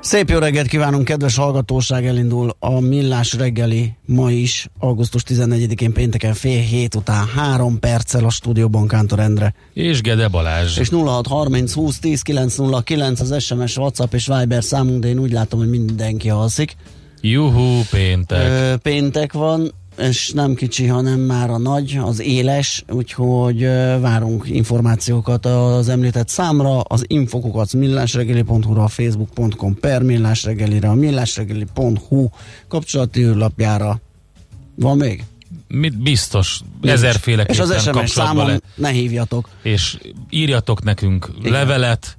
Szép jó reggelt kívánunk, kedves hallgatóság, elindul a Millás reggeli ma is, augusztus 14-én pénteken fél hét után három perccel a stúdióban Kántor Endre. És Gede Balázs. És 0630 20 10 909 az SMS, WhatsApp és Viber számunk, de én úgy látom, hogy mindenki alszik. Juhú, péntek. Ö, péntek van, és nem kicsi, hanem már a nagy, az éles, úgyhogy várunk információkat az említett számra, az infokokat millásregeli.hu-ra, a facebook.com per millásregelire, a millásregeli.hu kapcsolati űrlapjára. Van még? Mit biztos, ezerféleképpen És az SMS számon le, ne hívjatok. És írjatok nekünk Igen. levelet,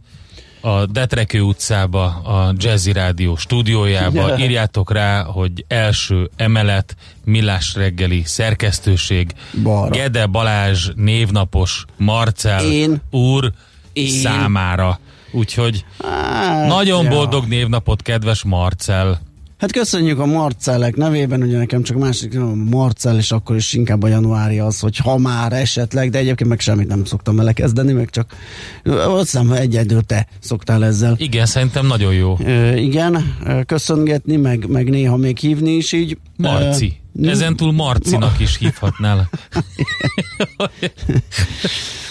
a Detrekő utcába, a Jazzy Rádió stúdiójába, írjátok rá, hogy első emelet, Millás reggeli szerkesztőség, Balra. Gede Balázs névnapos Marcel Én. úr Én. számára. Úgyhogy Hát, nagyon ja. boldog névnapot, kedves Marcel! Hát köszönjük a Marcellek nevében, ugye nekem csak másik a Marcell, és akkor is inkább a januári az, hogy ha már esetleg, de egyébként meg semmit nem szoktam vele kezdeni, meg csak azt hiszem, egyedül te szoktál ezzel. Igen, szerintem nagyon jó. Ö, igen, köszöngetni, meg, meg néha még hívni is így. Marci. Ö, Ezentúl Marcinak is hívhatnál.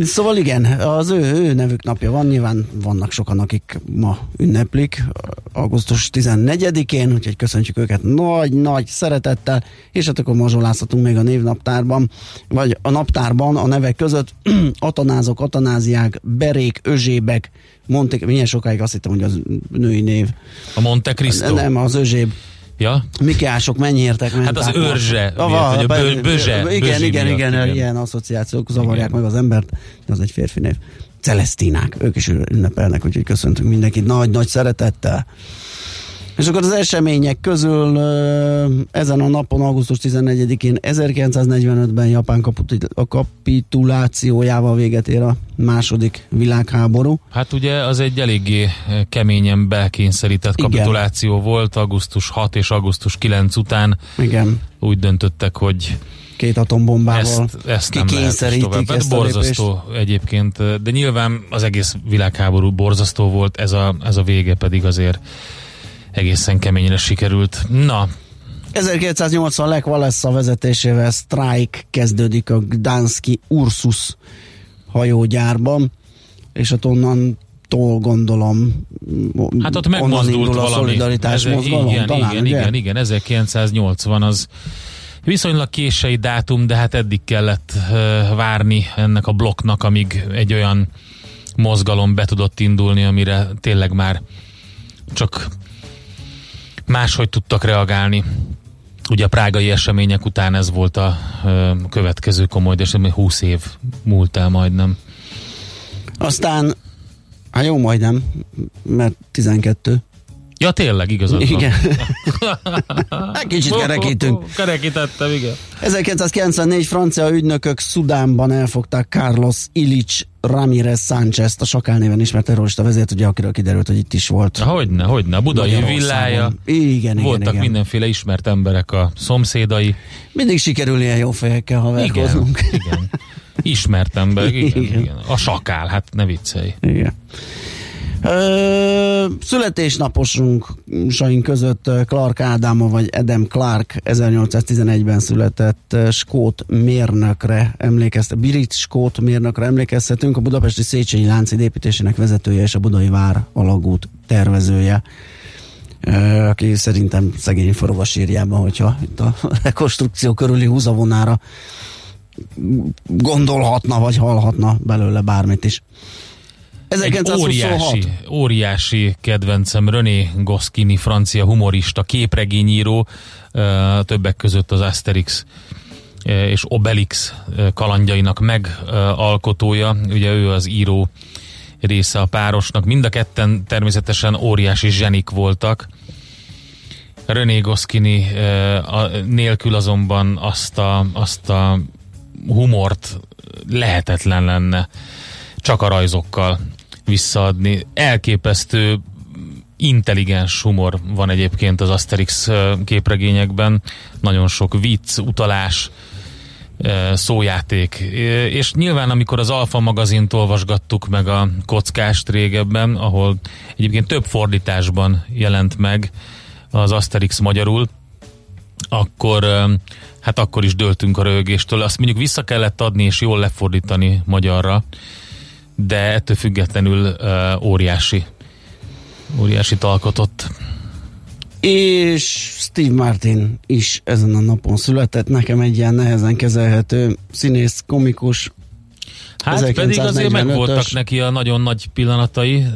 Szóval igen, az ő, ő nevük napja van, nyilván vannak sokan, akik ma ünneplik, augusztus 14-én, úgyhogy köszöntjük őket nagy-nagy szeretettel, és hát akkor mazsolázhatunk még a névnaptárban, vagy a naptárban a nevek között atanázok, atanáziák, berék, özsébek, Monte, milyen sokáig azt hittem, hogy az női név. A Monte Cristo. Nem, az özséb. Ja? Mikiások mennyiertek, menták. Hát az ma. őrzse, A, miatt, vagy a be- bő- bözse, Igen, igen, miatt, igen, igen. ilyen asszociációk zavarják Igen. meg az embert, az egy férfi név. Celestinák, ők is ünnepelnek, úgyhogy köszöntünk mindenkit nagy-nagy szeretettel. És akkor az események közül ezen a napon, augusztus 14-én 1945-ben Japán kapitulációjával véget ér a második világháború. Hát ugye az egy eléggé keményen bekényszerített Igen. kapituláció volt augusztus 6 és augusztus 9 után. Igen, Úgy döntöttek, hogy két atombombával ezt, ezt nem lehet kikényszerítik. Hát ezt lépést. borzasztó egyébként, eh, de nyilván az egész világháború borzasztó volt, ez a, ez a vége pedig azért egészen keményre sikerült. Na, 1980 Lech Walesa vezetésével sztrájk kezdődik a Gdanski Ursus hajógyárban, és ott onnantól gondolom Hát ott megmozdult a szolidaritás Ez- mozgalom, igen, talán, igen, ugye? igen, igen, 1980 az viszonylag késői dátum, de hát eddig kellett uh, várni ennek a blokknak, amíg egy olyan mozgalom be tudott indulni, amire tényleg már csak máshogy tudtak reagálni. Ugye a prágai események után ez volt a ö, következő komoly, de 20 év múlt el majdnem. Aztán, hát jó majdnem, mert 12. Ja, tényleg, igazad. Igen. Hát Kicsit kerekítünk. Kerekítettem, igen. 1994 francia ügynökök Szudánban elfogták Carlos Illich Ramirez Sánchez, a sakál néven ismert terrorista vezért, ugye, akiről kiderült, hogy itt is volt. Hogyne, hogyne. A budai villája. Igen, igen, Voltak igen. mindenféle ismert emberek a szomszédai. Mindig sikerül ilyen jó fejekkel Igen, haverkoznunk. igen. Ismert emberek, igen, Igen. igen. A sakál, hát ne viccelj. Igen. Születésnaposunk saink között Clark Ádáma vagy Adam Clark 1811-ben született skót mérnökre emlékeztet, brit skót mérnökre emlékezhetünk, a budapesti Széchenyi Láncid építésének vezetője és a Budai Vár alagút tervezője aki szerintem szegény forog a sírjában, hogyha itt a rekonstrukció körüli húzavonára gondolhatna, vagy hallhatna belőle bármit is. Egy óriási, óriási kedvencem René Goscinny, francia humorista, képregényíró, többek között az Asterix és Obelix kalandjainak megalkotója, ugye ő az író része a párosnak. Mind a ketten természetesen óriási zsenik voltak. René Goscinny nélkül azonban azt a, azt a humort lehetetlen lenne csak a rajzokkal visszaadni. Elképesztő intelligens humor van egyébként az Asterix képregényekben, nagyon sok vicc, utalás, szójáték. És nyilván, amikor az Alfa magazint olvasgattuk meg a kockást régebben, ahol egyébként több fordításban jelent meg az Asterix magyarul, akkor hát akkor is döltünk a rögéstől. Azt mondjuk vissza kellett adni és jól lefordítani magyarra, de ettől függetlenül uh, óriási óriási alkotott. És Steve Martin is ezen a napon született, nekem egy ilyen nehezen kezelhető színész, komikus, Hát pedig azért meg voltak neki a nagyon nagy pillanatai.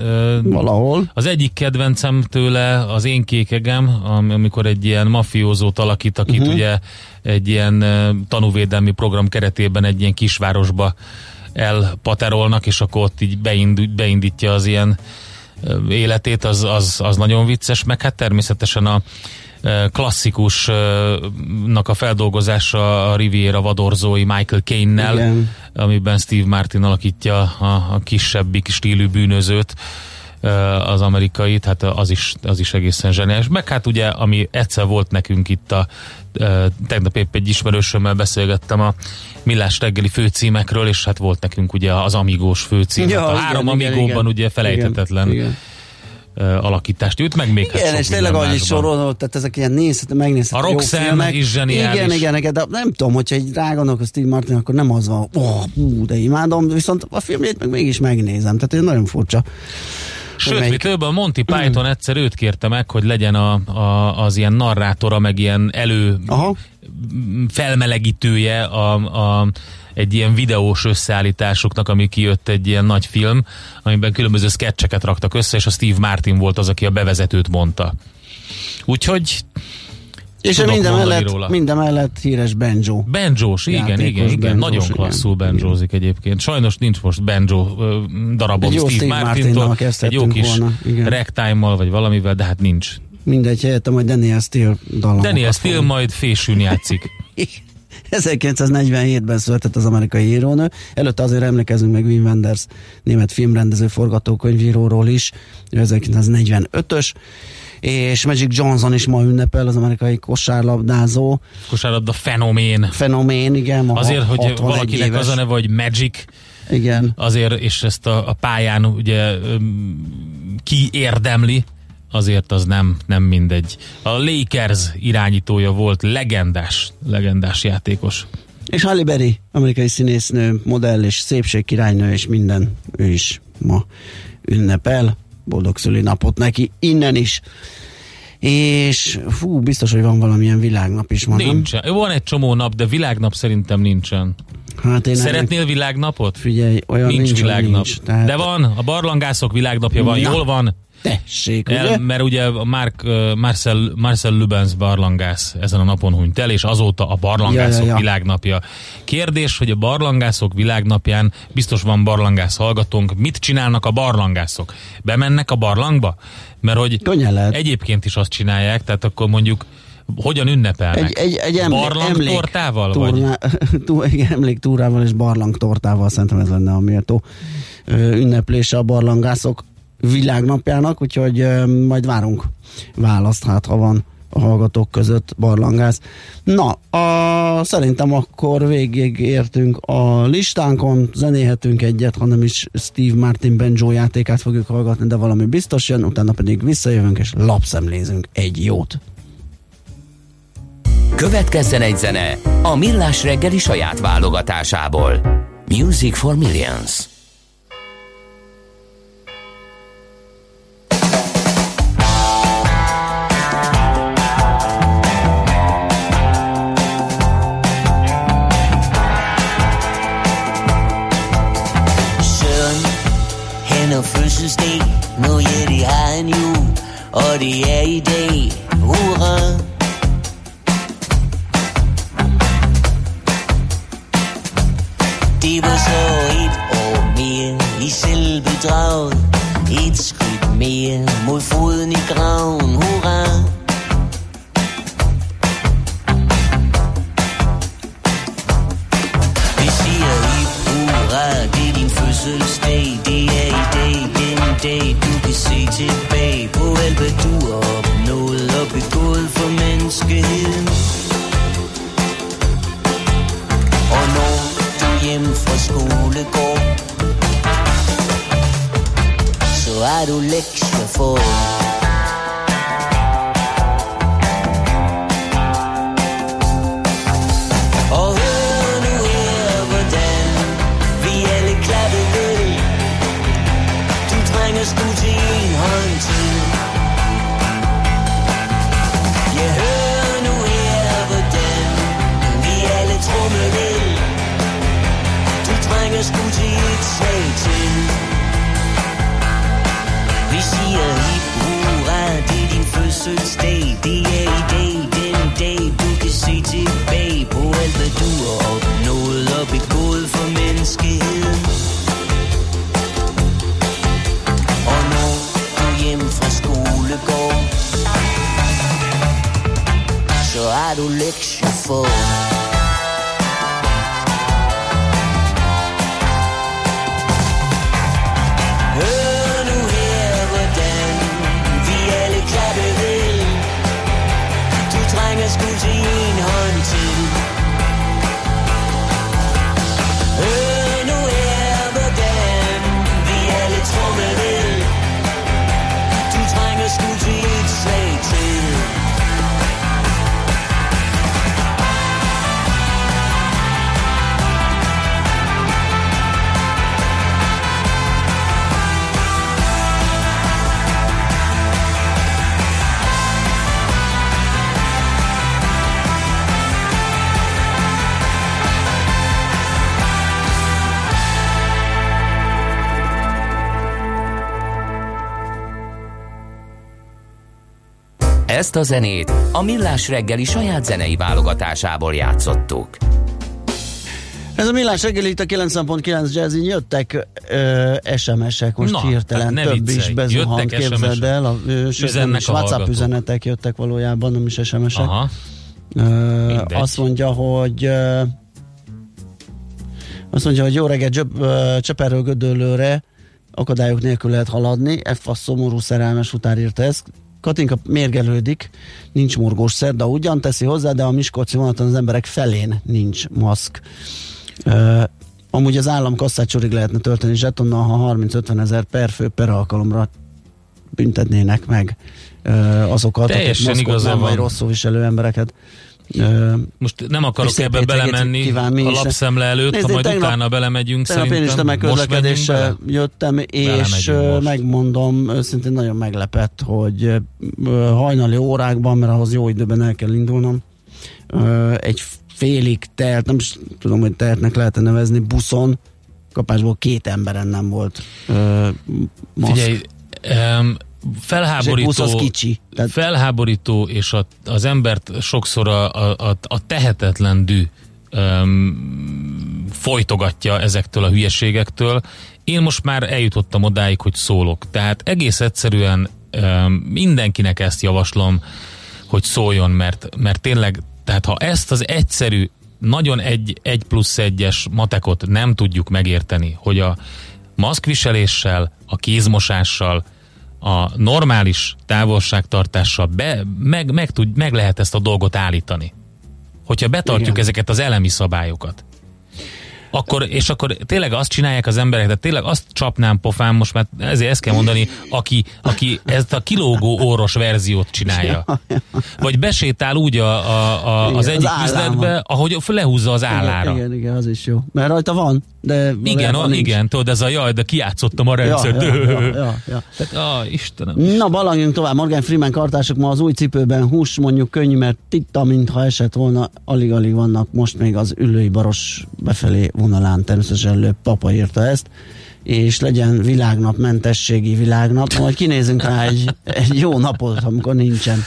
Valahol. Az egyik kedvencem tőle az én kékegem, amikor egy ilyen mafiózót alakít, akit uh-huh. ugye egy ilyen tanúvédelmi program keretében egy ilyen kisvárosba elpaterolnak, és akkor ott így beindít, beindítja az ilyen életét, az, az, az nagyon vicces, meg hát természetesen a klasszikusnak a feldolgozása a Riviera vadorzói Michael Caine-nel, amiben Steve Martin alakítja a, a kisebbik stílű bűnözőt az amerikai, tehát az is, az is egészen zseniális. Meg hát ugye, ami egyszer volt nekünk itt a tegnap épp egy ismerősömmel beszélgettem a Millás reggeli főcímekről, és hát volt nekünk ugye az Amigós főcím. Ja, hát a három igen, Amigóban igen, ugye felejthetetlen igen, igen alakítást jut, meg még Igen, hát és tényleg annyi sorolod, tehát ezek ilyen nézhet, megnézhet. A Roxanne is zseniális. Igen, igen, igen, de nem tudom, hogyha egy rágondolok a Steve Martin, akkor nem az van, oh, hú, de imádom, viszont a filmjét meg mégis megnézem, tehát ez nagyon furcsa. Sőt, mi több, a Monty Python egyszer őt kérte meg, hogy legyen a, a, az ilyen narrátora, meg ilyen elő Aha. felmelegítője a, a egy ilyen videós összeállításoknak, ami kijött egy ilyen nagy film, amiben különböző sketcheket raktak össze, és a Steve Martin volt az, aki a bevezetőt mondta. Úgyhogy és minden mellett, minden mellett híres banjo. Banjós, igen, igen, igen. Banjós, nagyon klasszul banjózik egyébként. Sajnos nincs most banjo darabom Steve, Steve Martin-tól. Egy jó kis ragtime vagy valamivel, de hát nincs. Mindegy, helyette majd Daniel Steele dalamokat Daniel Steele majd fésűn játszik. 1947-ben született az amerikai írónő. Előtte azért emlékezünk meg Wim Wenders, német filmrendező forgatókönyvíróról is, 1945-ös és Magic Johnson is ma ünnepel, az amerikai kosárlabdázó. Kosárlabda fenomén. Fenomén, igen. Azért, hogy valakinek éves. az a neve, hogy Magic, igen. Azért, és ezt a, a pályán ugye ki érdemli, azért az nem, nem mindegy. A Lakers irányítója volt legendás, legendás játékos. És Halle Berry, amerikai színésznő, modell és szépségkirálynő, és minden, ő is ma ünnepel. Boldog szülinapot neki innen is. És fú, biztos, hogy van valamilyen világnap is ma, Nincsen. Van egy csomó nap, de világnap szerintem nincsen. Hát én Szeretnél ennek... világnapot? Figyelj, olyan nincs, nincs világnap. Nincs, tehát... De van, a barlangászok világnapja van, Na. jól van. Tessék, el, ugye? Mert ugye Mark, Marcel, Marcel Lubens barlangász ezen a napon hunyt el, és azóta a barlangászok ja, ja, ja. világnapja. Kérdés, hogy a barlangászok világnapján biztos van barlangász hallgatónk, mit csinálnak a barlangászok? Bemennek a barlangba? Mert hogy egyébként is azt csinálják, tehát akkor mondjuk hogyan ünnepelnek? Egy, egy, egy emlék, barlangtortával? Túl, egy emléktúrával és barlangtortával szerintem ez lenne a méltó ünneplése a barlangászok világnapjának, úgyhogy majd várunk választ, hát ha van a hallgatók között barlangász. Na, a, szerintem akkor végig értünk a listánkon, zenéhetünk egyet, hanem is Steve Martin Benjo játékát fogjuk hallgatni, de valami biztos jön, utána pedig visszajövünk és lapszemlézünk egy jót. Következzen egy zene a Millás reggeli saját válogatásából. Music for Millions. Fødselsdag, nu ja, det har han jo, og det er i dag, hurra. Det var så et år mere i selvbedraget, et skridt mere mod foden i graven, hurra. For menneskeheden Og når du hjem fra skole går Så er du lektier for er din. Det er i dag, den dag, du kan se tilbage på alt, hvad du har opnået og begået for menneskeheden. Og når du hjem fra skole går, så har du lektier for. Ezt a zenét a Millás reggeli saját zenei válogatásából játszottuk. Ez a millás reggel itt a 90.9 Jazzin jöttek ö, SMS-ek, most Na, hirtelen hát ne több is viccelj. bezuhant, Jöttek képzeld el. A, ö, sőt, nem Üzennek is a WhatsApp hallgatók. üzenetek jöttek valójában, nem is SMS-ek. Aha. Ö, Mindegy. azt mondja, hogy ö, azt mondja, hogy jó reggel Csöp- ö, Cseperről Gödöllőre akadályok nélkül lehet haladni. F a szomorú szerelmes után írta ezt. Katinka mérgelődik, nincs morgós szerda, ugyan teszi hozzá, de a Miskolci vonaton az emberek felén nincs maszk. Uh, amúgy az állam kasszácsorig lehetne tölteni zsetonnal, ha 30-50 ezer per fő per alkalomra büntetnének meg uh, azokat, Teljesen akik maszkot nem vagy van. rosszul viselő embereket. Most nem akarok ebbe belemenni kíván a is. lapszemle előtt, Nézd, ha én majd tegnap- utána belemegyünk Tegnap én is szerintem. Most menjünk tömegközlekedéssel jöttem, és most. megmondom, őszintén nagyon meglepett, hogy hajnali órákban, mert ahhoz jó időben el kell indulnom, egy félig telt, nem is tudom, hogy teltnek lehet nevezni, buszon, kapásból két emberen nem volt maszk. Figyelj, um, felháborító, kicsi. Tehát felháborító, és a, az embert sokszor a, a, a, a tehetetlen dű um, folytogatja ezektől a hülyeségektől. Én most már eljutottam odáig, hogy szólok. Tehát egész egyszerűen um, mindenkinek ezt javaslom, hogy szóljon, mert, mert tényleg, tehát ha ezt az egyszerű, nagyon egy, egy plusz egyes matekot nem tudjuk megérteni, hogy a maszkviseléssel, a kézmosással, a normális távolságtartással be, meg, meg, tud, meg lehet ezt a dolgot állítani. Hogyha betartjuk Igen. ezeket az elemi szabályokat. Akkor, és akkor tényleg azt csinálják az emberek, de tényleg azt csapnám pofán most, mert ezért ezt kell mondani, aki, aki ezt a kilógó óros verziót csinálja. Vagy besétál úgy a, a, a, az egyik az üzletbe, ahogy lehúzza az állára. Igen, igen, az is jó. Mert rajta van, de Igen, nincs. igen, tudod, ez a jaj, de kiátszottam a Ja, rendszert. ja, ja, ja, ja. Tehát, ah, Istenem. Na, balangjunk tovább. Morgan Freeman kartások ma az új cipőben hús, mondjuk könnyű, mert titta, mintha esett volna, alig-alig vannak most még az ülői baros befelé vonalán természetesen lő papa írta ezt és legyen világnap, mentességi világnap, majd kinézünk rá egy, egy jó napot, amikor nincsen.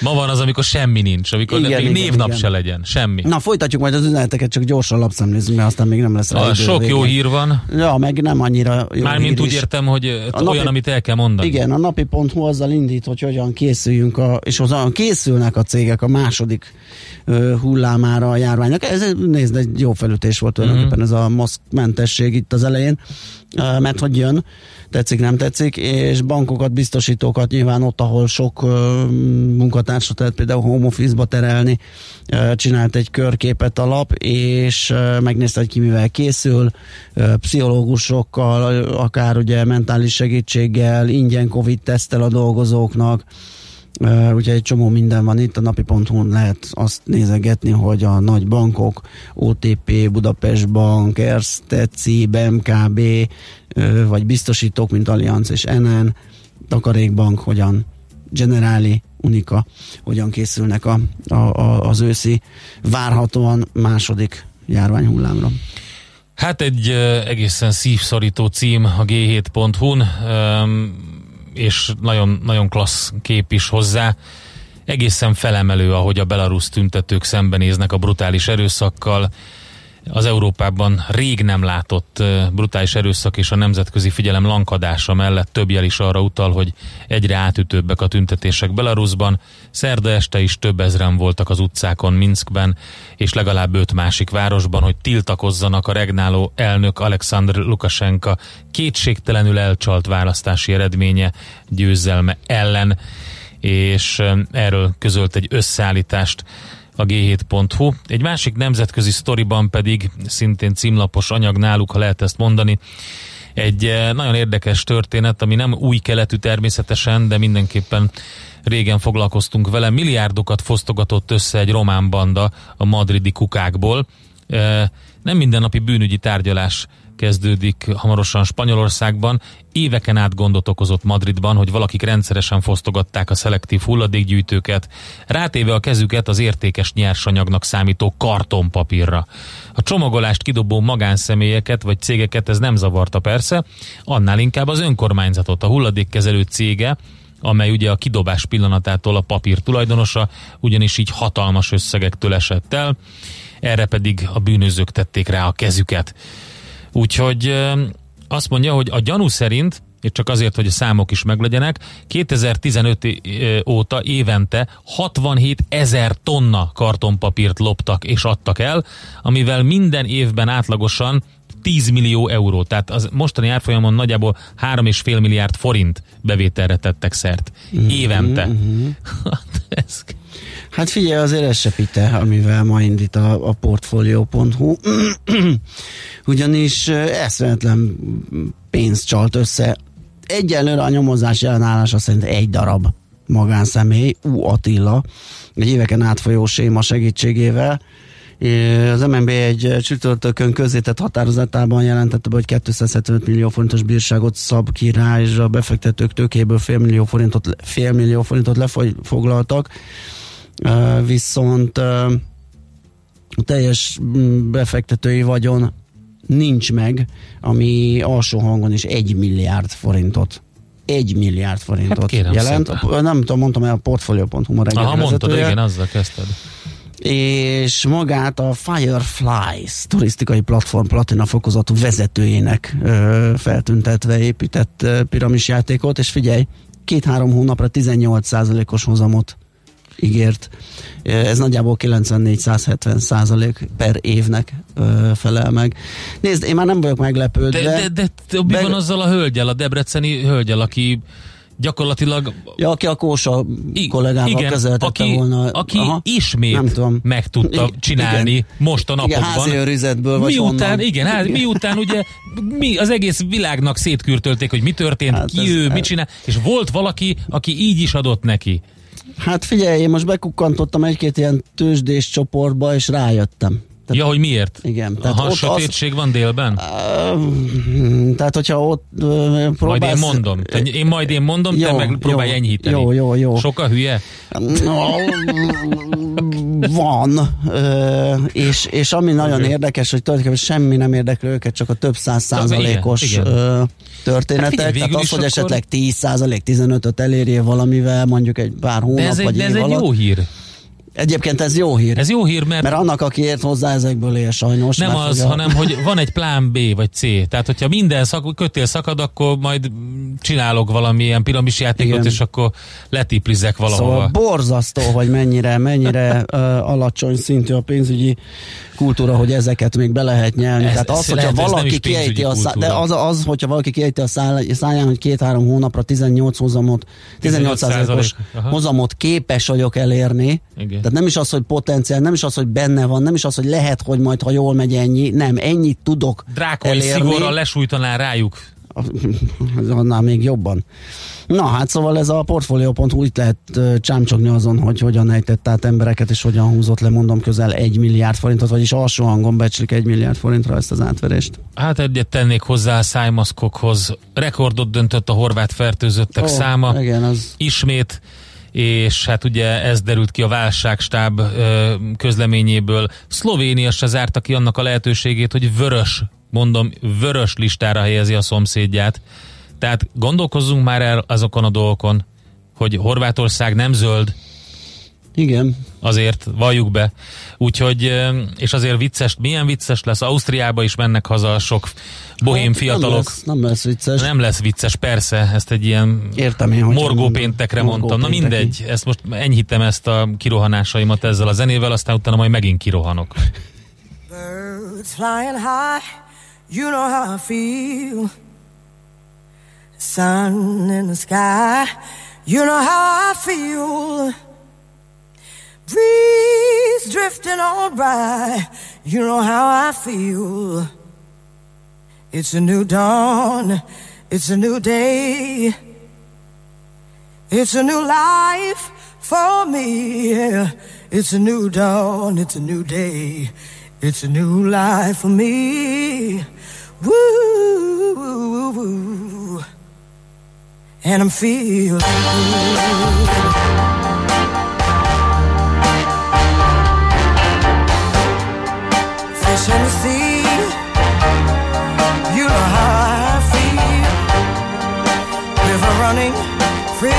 Ma van az, amikor semmi nincs, amikor Igen, igen, még igen, névnap igen. se legyen, semmi. Na, folytatjuk majd az üzeneteket, csak gyorsan lapszemlézzünk, mert aztán még nem lesz rá a, sok jó végén. hír van, Ja, meg nem annyira jó mármint úgy értem, hogy A olyan, napi- amit el kell mondani. Igen, a napi.hu azzal indít, hogy hogyan készüljünk, a, és hogyan készülnek a cégek a második ö, hullámára a járványnak. Ez nézd, egy jó felütés volt tulajdonképpen Mhm. ez a maszkmentesség itt az elején, mert hogy jön, tetszik, nem tetszik, és bankokat, biztosítókat nyilván ott, ahol sok ö, munkatársat lehet például home office-ba terelni, csinált egy körképet a lap, és megnézte, hogy ki mivel készül, pszichológusokkal, akár ugye mentális segítséggel, ingyen Covid-tesztel a dolgozóknak, Uh, úgyhogy egy csomó minden van itt, a napi.hu-n lehet azt nézegetni, hogy a nagy bankok, OTP, Budapest Bank, Erste, CIB, MKB, vagy biztosítók, mint Allianz és NN, Takarékbank, hogyan Generali, Unika, hogyan készülnek a, a, a, az őszi várhatóan második járványhullámra. Hát egy egészen szívszorító cím a g7.hu-n, öm, és nagyon, nagyon klassz kép is hozzá. Egészen felemelő, ahogy a belarusz tüntetők szembenéznek a brutális erőszakkal. Az Európában rég nem látott brutális erőszak és a nemzetközi figyelem lankadása mellett több jel is arra utal, hogy egyre átütőbbek a tüntetések Belarusban. Szerda este is több ezren voltak az utcákon Minskben, és legalább öt másik városban, hogy tiltakozzanak a regnáló elnök Alexander Lukashenka kétségtelenül elcsalt választási eredménye győzelme ellen, és erről közölt egy összeállítást a g7.hu. Egy másik nemzetközi sztoriban pedig szintén címlapos anyag náluk, ha lehet ezt mondani, egy eh, nagyon érdekes történet, ami nem új keletű természetesen, de mindenképpen régen foglalkoztunk vele. Milliárdokat fosztogatott össze egy román banda a madridi kukákból. Eh, Nem mindennapi bűnügyi tárgyalás kezdődik hamarosan Spanyolországban. Éveken át gondot okozott Madridban, hogy valakik rendszeresen fosztogatták a szelektív hulladékgyűjtőket, rátéve a kezüket az értékes nyersanyagnak számító kartonpapírra. A csomagolást kidobó magánszemélyeket vagy cégeket ez nem zavarta persze, annál inkább az önkormányzatot, a hulladékkezelő cége, amely ugye a kidobás pillanatától a papír tulajdonosa, ugyanis így hatalmas összegektől esett el, erre pedig a bűnözők tették rá a kezüket. Úgyhogy azt mondja, hogy a gyanú szerint, és csak azért, hogy a számok is meglegyenek, 2015 é- óta évente 67 ezer tonna kartonpapírt loptak és adtak el, amivel minden évben átlagosan 10 millió euró, tehát az mostani árfolyamon nagyjából 3,5 milliárd forint bevételre tettek szert. Évente. Hát ez Hát figyelj, azért ez se pite, amivel ma indít a, a portfolio.hu. Ugyanis eszméletlen pénzt csalt össze. Egyelőre a nyomozás ellenállása szerint egy darab magánszemély, U. Attila, egy éveken átfolyó séma segítségével. Az MNB egy csütörtökön közzétett határozatában jelentette be, hogy 275 millió forintos bírságot szab ki rá, és a befektetők tőkéből fél millió forintot, fél millió forintot lefoglaltak. Viszont teljes mm, befektetői vagyon nincs meg, ami alsó hangon is egy milliárd forintot egy milliárd forintot Hát kérem jelent. szépen. Nem tudom, mondtam el a portfolio.hu ma reggeli Aha, mondtad, igen, azzal kezdted. és magát a Fireflies turisztikai platform platina fokozatú vezetőjének ö, feltüntetve épített ö, piramisjátékot, és figyelj, két-három hónapra 18%-os hozamot ígért. Ez nagyjából 94-170 százalék per évnek felel meg. Nézd, én már nem vagyok meglepődve. De, de, de, de mi van azzal a hölgyel, a debreceni hölgyel, aki gyakorlatilag Ja, aki a Kósa I- kollégával igen, közeltette aki, volna. aki Aha. ismét Nem tudom. meg tudta Igen, csinálni igen. most a Igen, napokban. házi őrizetből, vagy miután, honnan. igen, hát, miután ugye mi az egész világnak szétkürtölték, hogy mi történt, hát ki ez- ő, ez- mit csinál, és volt valaki, aki így is adott neki. Hát figyelj, én most bekukkantottam egy-két ilyen tőzsdés csoportba, és rájöttem. Ja, hogy miért? Igen, tehát Tehát ott sötétség van délben? Ö, Tehát, hogyha ott Majd próbálsz... én mondom. Te, én majd én mondom, te Jó, meg próbálj jó, enyhíteni. jó, jó, jó. Sok a hülye? Van, ö, és, és ami nagyon érdekes, hogy tulajdonképpen semmi nem érdekli őket, csak a több száz százalékos igen, igen. ö, történetek. Hát figyelj, Tehát az, hogy akkor- esetleg 10 százalék, 15-öt elérjél valamivel, mondjuk egy pár hónap De ez egy, vagy de ez egy jó hír. Egyébként ez jó hír. Ez jó hír, mert, Mert annak, aki ért hozzá, ezekből él sajnos. nem az, hogy a- hanem hogy van egy plán B vagy C. Tehát, hogyha minden szak, kötél szakad, akkor majd csinálok valamilyen piramisjátékot, Igen. és akkor letiplizek valahova. Szóval borzasztó, hogy mennyire, mennyire uh, alacsony szintű a pénzügyi kultúra, hogy ezeket még be lehet nyelni. Ez- Tehát ez az, hogyha lehet, valaki kiejti a szá- de az, az, hogyha valaki kiejti a száján, hogy két-három hónapra 18 hozamot, 18 os hozamot képes vagyok elérni. Igen. Tehát nem is az, hogy potenciál, nem is az, hogy benne van, nem is az, hogy lehet, hogy majd, ha jól megy ennyi, nem, ennyit tudok Drákoi elérni. szigorral lesújtaná rájuk. Annál még jobban. Na hát szóval ez a portfolio.hu itt lehet csámcsogni azon, hogy hogyan ejtett át embereket, és hogyan húzott le, mondom, közel egy milliárd forintot, vagyis alsó hangon becslik egy milliárd forintra ezt az átverést. Hát egyet tennék hozzá a szájmaszkokhoz. Rekordot döntött a horvát fertőzöttek Ó, száma. Igen, az ismét, és hát ugye ez derült ki a válságstáb közleményéből. Szlovénia se zárta ki annak a lehetőségét, hogy vörös, mondom, vörös listára helyezi a szomszédját. Tehát gondolkozzunk már el azokon a dolgokon, hogy Horvátország nem zöld, igen. azért valljuk be. Úgyhogy, és azért vicces, milyen vicces lesz, Ausztriába is mennek haza sok bohém Hát fiatalok. Nem lesz, nem lesz vicces. Nem lesz vicces, persze, ezt egy ilyen Értem én, morgó mondom. péntekre Morgó mondtam. Na mindegy, ezt most enyhítem ezt a kirohanásaimat ezzel a zenével, aztán utána majd megint kirohanok. Birds flying high, you know how I feel. Sun in the sky, you know how I feel. Breeze drifting on by, you know how I feel. It's a new dawn, it's a new day. It's a new life for me. yeah. It's a new dawn, it's a new day. It's a new life for me. Woo, woo, woo. And I'm feeling free.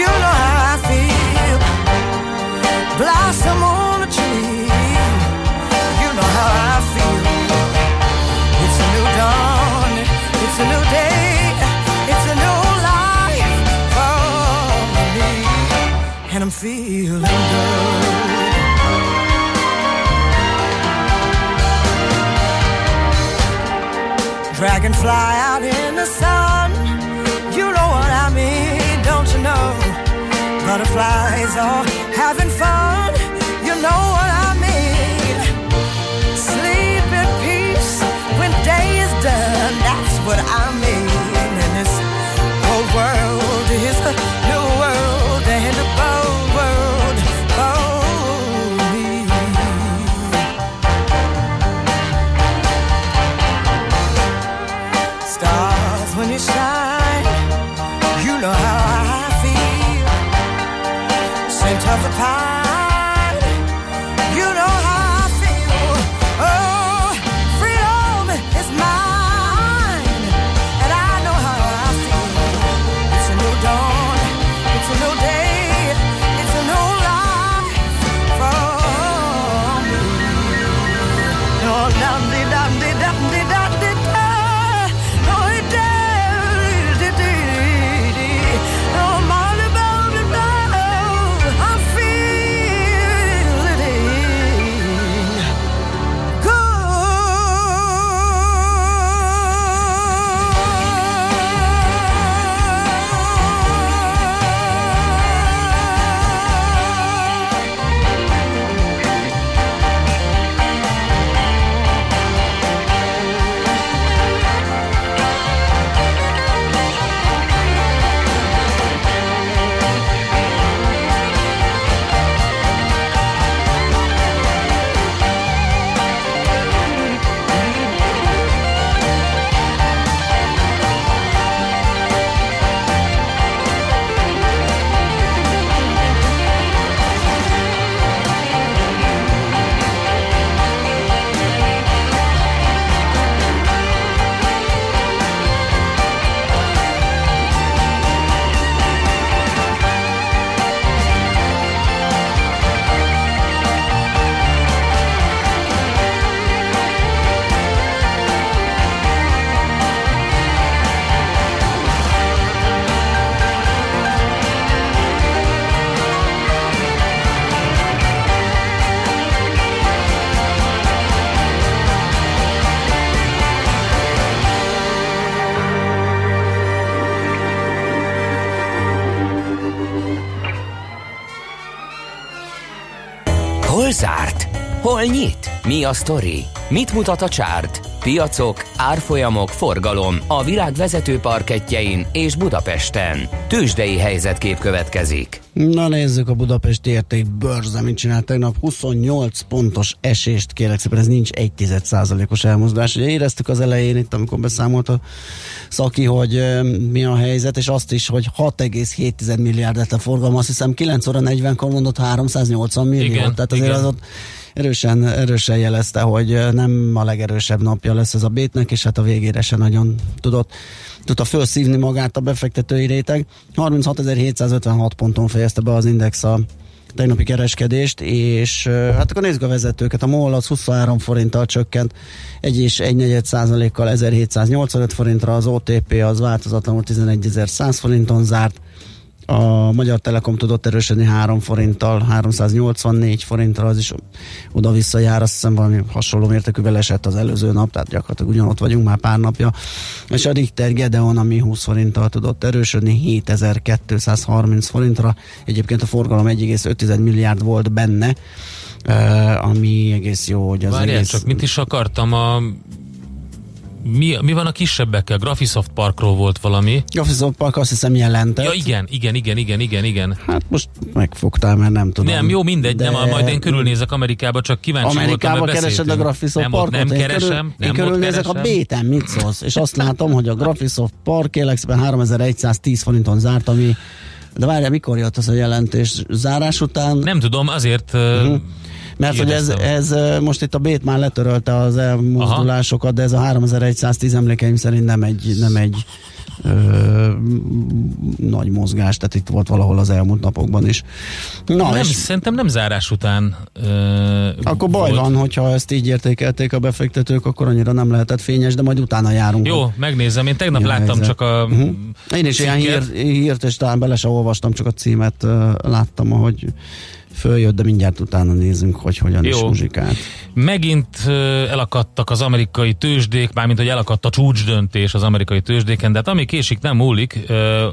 You know how I feel. Blossom on a tree. You know how I feel. It's a new dawn. It's a new day. It's a new life for me. And I'm feeling good. Dragonfly out in the sun. Butterflies are having fun. You know what I mean. Sleep in peace when day is done. That's what I mean. Mi a sztori? Mit mutat a csárt? Piacok, árfolyamok, forgalom a világ vezető parketjein és Budapesten. Tősdei helyzetkép következik. Na nézzük a Budapesti érték bőrze, mit csinált tegnap. 28 pontos esést kérek szépen, ez nincs 1% os elmozdulás. Ugye éreztük az elején itt, amikor beszámolt a Szaki, hogy e, mi a helyzet, és azt is, hogy 6,7 milliárd lett a forgalom, azt hiszem 9 óra 40-kor mondott 380 millió, Igen, tehát azért igen. az ott erősen, erősen jelezte, hogy nem a legerősebb napja lesz ez a bétnek, és hát a végére se nagyon tudott tudta felszívni magát a befektetői réteg. 36.756 ponton fejezte be az Index a tegnapi kereskedést, és hát akkor nézzük a vezetőket. A MOL az 23 forinttal csökkent, 1 és 1 százalékkal 1785 forintra, az OTP az változatlanul 11.100 forinton zárt, a Magyar Telekom tudott erősödni 3 forinttal, 384 forintra, az is oda-vissza jár, azt hiszem valami hasonló mértékűvel esett az előző nap, tehát gyakorlatilag ugyanott vagyunk már pár napja. És a Richter Gedeon, ami 20 forinttal tudott erősödni, 7230 forintra. Egyébként a forgalom 1,5 milliárd volt benne, eh, ami egész jó, hogy az Várjál, egész... csak mit is akartam a... Mi, mi van a kisebbekkel? Graphisoft Parkról volt valami. Graphisoft Park azt hiszem jelentett. Ja igen, igen, igen, igen, igen, igen. Hát most megfogtál, mert nem tudom. Nem, jó, mindegy, de... nem, majd én körülnézek Amerikába, csak kíváncsi Amerikába voltam, keresed a beszéltünk. Graphisoft nem, ott Parkot? nem én keresem, körül, nem én körülnézek ott a keresem. béten, mit szólsz? És azt látom, hogy a Graphisoft Park kérlek 3110 forinton zárt, ami de várjál, mikor jött az a jelentés? Zárás után? Nem tudom, azért uh-huh. Mert hogy ez, ez ö, most itt a Bét már letörölte az elmozdulásokat, de ez a 3110 emlékeim szerint nem egy, nem egy ö, nagy mozgás, tehát itt volt valahol az elmúlt napokban is. Na, nem, és szerintem nem zárás után uh, akkor baj van, hogyha ezt így értékelték a befektetők, akkor annyira nem lehetett fényes, de majd utána járunk. Jó, megnézem. Én tegnap a láttam helyzet? csak a Uh-huh. Én is ilyen hír, hírt, és talán bele se olvastam, csak a címet uh, láttam, ahogy följött, de mindjárt utána nézzünk, hogy hogyan Jó. is muzsikált. Megint elakadtak az amerikai tőzsdék, mármint hogy elakadt a csúcsdöntés az amerikai tőzsdéken, de hát ami késik nem múlik,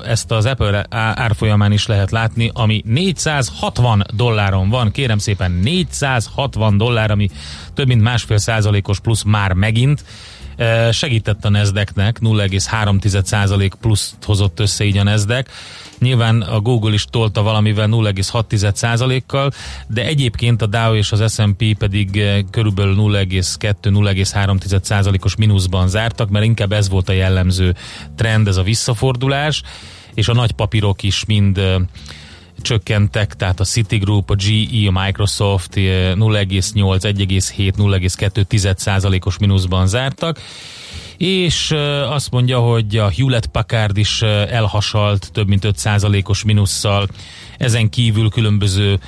ezt az Apple árfolyamán is lehet látni, ami 460 dolláron van, kérem szépen 460 dollár, ami több mint másfél százalékos plusz már megint. Segített a Nasdaqnek, 0,3 százalék pluszt hozott össze így a Nasdaq. Nyilván a Google is tolta valamivel 0,6 százalékkal, de egyébként a Dow és az S&P pedig körülbelül 0,2-0,3 százalékos mínuszban zártak, mert inkább ez volt a jellemző trend, ez a visszafordulás, és a nagy papírok is mind csökkentek, tehát a Citigroup, a GE, a Microsoft eh, 0,8, 1,7, 0,2 százalékos mínuszban zártak és azt mondja, hogy a Hewlett Packard is elhasalt több mint 5%-os minusszal. Ezen kívül különböző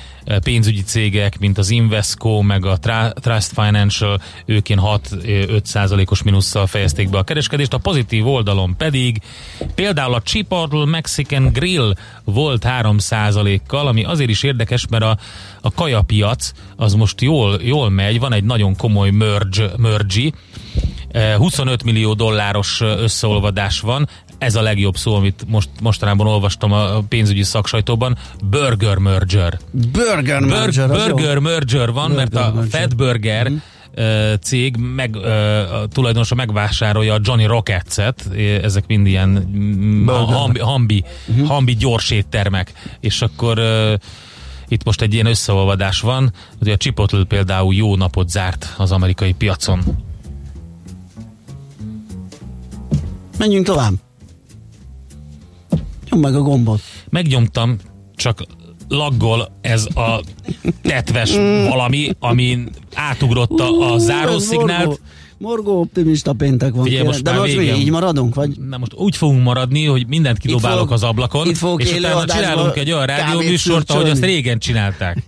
pénzügyi cégek, mint az Invesco, meg a Trust Financial, ők ilyen 6-5%-os minusszal fejezték be a kereskedést. A pozitív oldalon pedig például a Chipotle Mexican Grill volt 3%-kal, ami azért is érdekes, mert a, a kajapiac az most jól, jól megy, van egy nagyon komoly merge, merge 25 millió dolláros összeolvadás van, ez a legjobb szó, amit most mostanában olvastam a pénzügyi szaksajtóban, burger merger. Burger Bur- Merger, jó. burger merger van, mert Burger a merger. Fat Burger ö, cég meg, a tulajdonosa megvásárolja a Johnny Rockets-et, ezek mind ilyen mm, hambi, hambi, hambi gyors éttermek, és akkor itt most egy ilyen összeolvadás van, ugye a Chipotle például jó napot zárt az amerikai piacon. Menjünk tovább. Nyom meg a gombot. megnyomtam, csak laggol ez a tetves valami, ami átugrotta a zárószignált. Morgó, optimista péntek van. Kérem. most De most mi végem. így maradunk? Vagy Na most úgy fogunk maradni, hogy mindent kidobálok fogok- az ablakon, és utána csinálunk egy olyan rádióműsort, ahogy azt régen csinálták.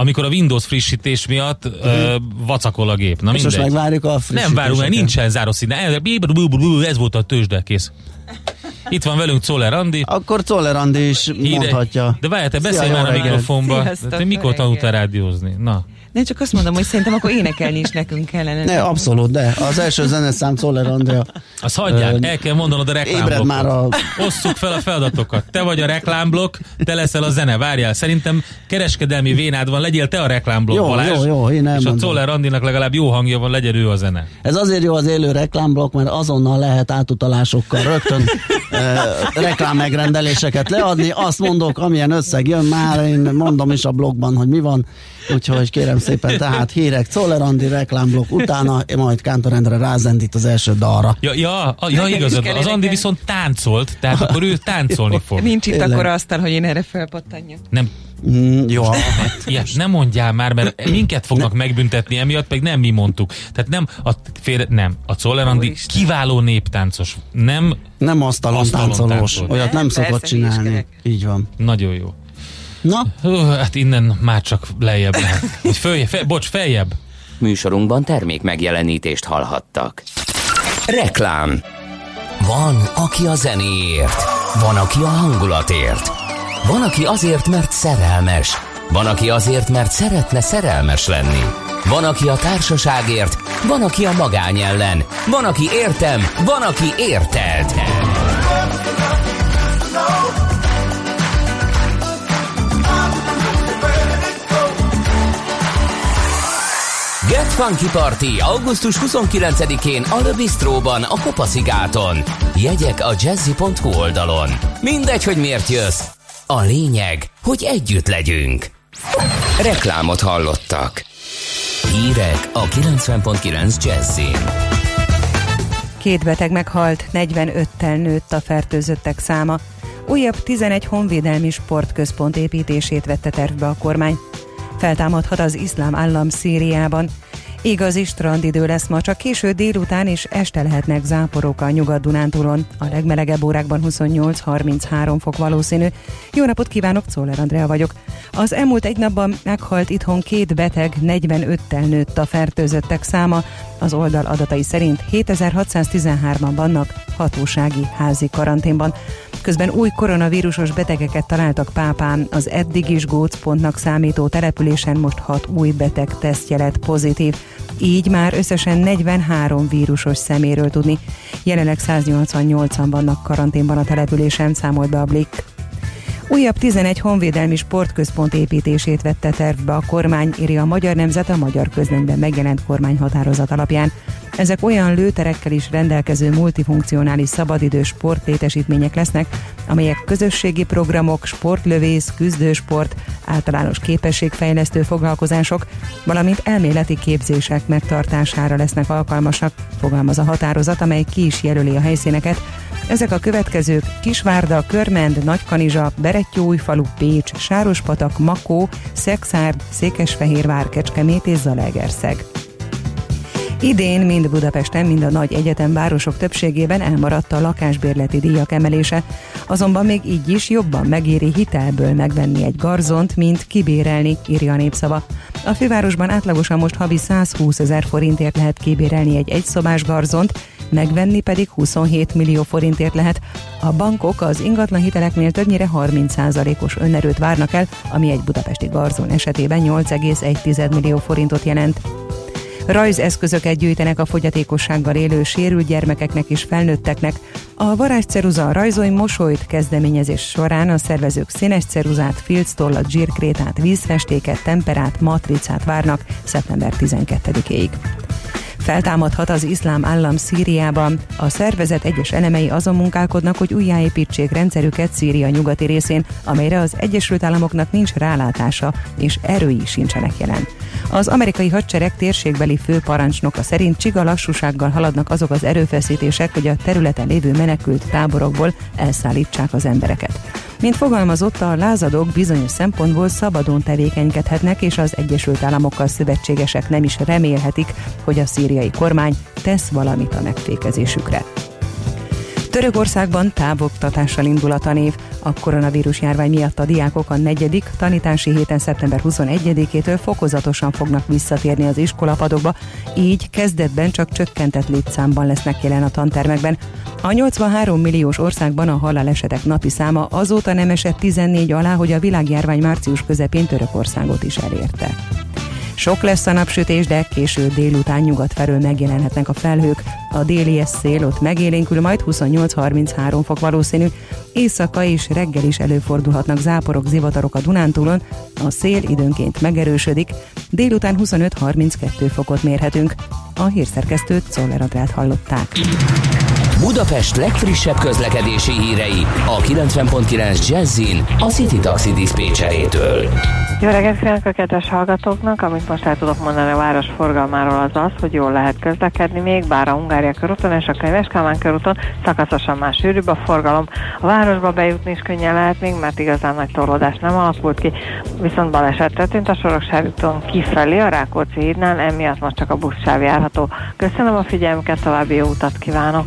Amikor a Windows frissítés miatt ö, vacakol a gép. Na és most mindegy. megvárjuk a Nem várunk, mert nincsen zárószínál. Ez volt a tőzsde, kész. Itt van velünk Czoller Andi. Akkor Czoller Andi is Híre- mondhatja. De várj, te beszélj már a mikrofonba. Sziasztok, Te mikor tanultál rádiózni? Na. Nem csak azt mondom, hogy szerintem akkor énekelni is nekünk kellene. Ne, abszolút, de az első zeneszám Czoller Andi a Azt hagyják, Ö, el kell mondanod a ébred reklámblokot. már a... Osszuk fel a feladatokat. Te vagy a reklámblokk, te leszel a zene. Várjál, szerintem kereskedelmi vénád van, legyél te a reklámblokk, Jó, Balázs. jó, jó, én És a elmondom. Czoller Andinak legalább jó hangja van, legyen ő a zene. Ez azért jó az élő reklámblokk, mert azonnal lehet átutalásokkal rögtön e, reklámmegrendeléseket leadni. Azt mondok, amilyen összeg jön már, én mondom is a blogban, hogy mi van. Úgyhogy kérem szépen, tehát hírek, Czoller Andi reklámblokk utána, majd Kántor Endre rázendít az első dalra. Ja, ja, a- ja igazad. Az Andi viszont táncolt, tehát akkor ő táncolni fog. Nincs itt Tényleg. akkor asztal, hogy én erre felpattanjak. Nem, Mm, jó, Ja, nem mondjál már, mert minket fognak megbüntetni emiatt, meg nem mi mondtuk. Tehát nem, a, félre, nem, a Czoller Andi Úristen. kiváló néptáncos. Nem, nem asztalon, Asztalon táncolós. táncol. Olyat nem Nem, szokott csinálni. Így van. nagyon jó. Na, Hú, hát innen már csak lejjebb lehet. Vagy följebb, fe, bocs, feljebb. Műsorunkban termék megjelenítést hallhattak. Reklám. Van, aki a zenéért, van, aki a hangulatért, van, aki azért, mert szerelmes, van, aki azért, mert szeretne szerelmes lenni. Van, aki a társaságért, van, aki a magány ellen, van, aki értem, van, aki érted. Get Funky Party augusztus 29-én a Le Bistróban a Kopaszigáton. Jegyek a jazzy.hu oldalon. Mindegy, hogy miért jössz. A lényeg, hogy együtt legyünk. Reklámot hallottak. Hírek a 90.9 Jazzin. Két beteg meghalt, 45-tel nőtt a fertőzöttek száma. Újabb 11 honvédelmi sportközpont építését vette tervbe a kormány. Feltámadhat az iszlám állam Szíriában. Igazi strandidő lesz ma, csak késő délután és este lehetnek záporok a Nyugat-Dunántúlon. A legmelegebb órákban 28-33 fok valószínű. Jó napot kívánok, Czoller Andrea vagyok. Az elmúlt egy napban meghalt itthon két beteg, 45-tel nőtt a fertőzöttek száma. Az oldal adatai szerint 7613-an vannak hatósági házi karanténban. Közben új koronavírusos betegeket találtak Pápán. Az eddig is gócpontnak számító településen most hat új beteg tesztje lett pozitív. Így már összesen 43 vírusos szeméről tudni. Jelenleg 188-an vannak karanténban a településen, számolt be a Blick. Újabb 11 honvédelmi sportközpont építését vette tervbe a kormány, írja a Magyar Nemzet a Magyar Közlönyben megjelent kormányhatározat alapján. Ezek olyan lőterekkel is rendelkező multifunkcionális szabadidő sportlétesítmények lesznek, amelyek közösségi programok, sportlövész, küzdősport, általános képességfejlesztő foglalkozások, valamint elméleti képzések megtartására lesznek alkalmasak, fogalmaz a határozat, amely ki is jelöli a helyszíneket, ezek a következők Kisvárda, Körmend, Nagykanizsa, Berettyóújfalu, Pécs, Sárospatak, Makó, Szexárd, Székesfehérvár, Kecskemét és Zalaegerszeg. Idén mind Budapesten, mind a nagy egyetemvárosok többségében elmaradt a lakásbérleti díjak emelése, azonban még így is jobban megéri hitelből megvenni egy garzont, mint kibérelni, írja a népszava. A fővárosban átlagosan most havi 120 ezer forintért lehet kibérelni egy egyszobás garzont, megvenni pedig 27 millió forintért lehet. A bankok az ingatlan hiteleknél többnyire 30%-os önerőt várnak el, ami egy budapesti garzon esetében 8,1 millió forintot jelent. Rajzeszközöket gyűjtenek a fogyatékossággal élő sérült gyermekeknek és felnőtteknek. A varázsceruza rajzolj mosolyt kezdeményezés során a szervezők színes ceruzát, filctollat, zsírkrétát, vízfestéket, temperát, matricát várnak szeptember 12-ig. Feltámadhat az iszlám állam Szíriában. A szervezet egyes elemei azon munkálkodnak, hogy újjáépítsék rendszerüket Szíria nyugati részén, amelyre az Egyesült Államoknak nincs rálátása, és erői sincsenek jelen. Az amerikai hadsereg térségbeli főparancsnoka szerint csiga lassúsággal haladnak azok az erőfeszítések, hogy a területen lévő menekült táborokból elszállítsák az embereket. Mint fogalmazott, a lázadók bizonyos szempontból szabadon tevékenykedhetnek, és az Egyesült Államokkal szövetségesek nem is remélhetik, hogy a szíriai kormány tesz valamit a megfékezésükre. Törökországban távoktatással indul a tanév. A koronavírus járvány miatt a diákok a negyedik tanítási héten szeptember 21-től fokozatosan fognak visszatérni az iskolapadokba, így kezdetben csak csökkentett létszámban lesznek jelen a tantermekben. A 83 milliós országban a halálesetek napi száma azóta nem esett 14 alá, hogy a világjárvány március közepén Törökországot is elérte. Sok lesz a napsütés, de késő délután nyugat felől megjelenhetnek a felhők. A déli szél ott megélénkül, majd 28-33 fok valószínű. Éjszaka és reggel is előfordulhatnak záporok, zivatarok a Dunántúlon. A szél időnként megerősödik. Délután 25-32 fokot mérhetünk. A hírszerkesztőt Szoller Adrát hallották. Budapest legfrissebb közlekedési hírei a 90.9 Jazzin a City Taxi Dispécsejétől. Jó reggelt kívánok a kedves hallgatóknak! Amit most el tudok mondani a város forgalmáról az az, hogy jól lehet közlekedni még, bár a Hungária körúton és a Könyves Kálmán körúton szakaszosan már sűrűbb a forgalom. A városba bejutni is könnyen lehet még, mert igazán nagy torlódás nem alakult ki, viszont baleset történt a Soroksári úton kifelé a Rákóczi hídnál, emiatt most csak a buszsáv járható. Köszönöm a figyelmüket, további jó utat kívánok!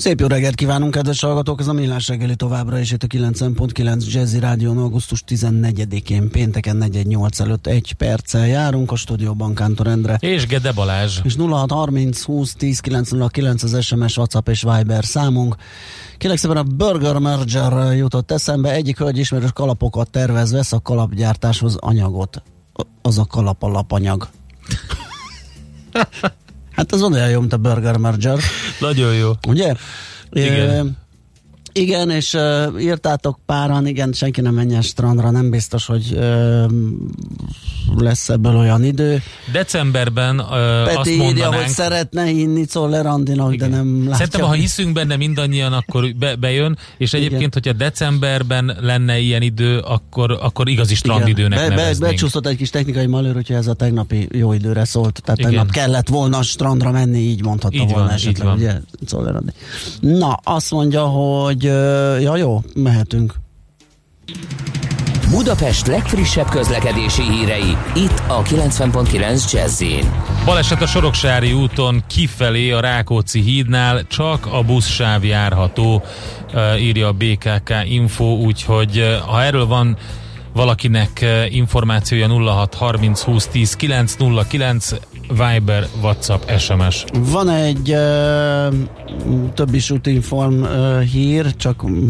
Szép jó reggelt kívánunk, kedves hallgatók! Ez a Millás reggeli továbbra is itt a 9.9 Jazzy Rádión augusztus 14-én pénteken 418 előtt egy perccel járunk a stúdióban Kántor Endre. És Gede Balázs. És 0630 20 10 909 az SMS, WhatsApp és Viber számunk. Kérlek szépen a Burger Merger jutott eszembe. Egyik hölgy ismerős kalapokat tervez, vesz a kalapgyártáshoz anyagot. Az a kalap alapanyag. hát ez olyan jó, mint a Burger Merger. Nagyon jó. Ugye? Igen. Igen, és uh, írtátok páran, igen, senki nem menjen strandra, nem biztos, hogy uh, lesz ebből olyan idő. Decemberben uh, Peti azt írja, mondanánk... hogy szeretne hinni Czoller Andinak, de nem látja. Szerintem, ha hiszünk benne mindannyian, akkor be, bejön, és egyébként, Igen. hogyha decemberben lenne ilyen idő, akkor, akkor igazi strandidőnek be, be, neveznénk. Becsúszott egy kis technikai malőr, hogyha ez a tegnapi jó időre szólt, tehát Igen. tegnap kellett volna strandra menni, így mondhatta Így volna van, esetleg, így van. ugye, Czoller Andi. Na, azt mondja, hogy ö, ja jó, mehetünk. Budapest legfrissebb közlekedési hírei, itt a 90.9 jazz Baleset a Soroksári úton kifelé a Rákóczi hídnál csak a buszsáv járható, írja a BKK Info, úgyhogy ha erről van valakinek információja 06 30 20 10 909 Viber, WhatsApp, SMS. Van egy ö, többi inform ö, hír, csak mm,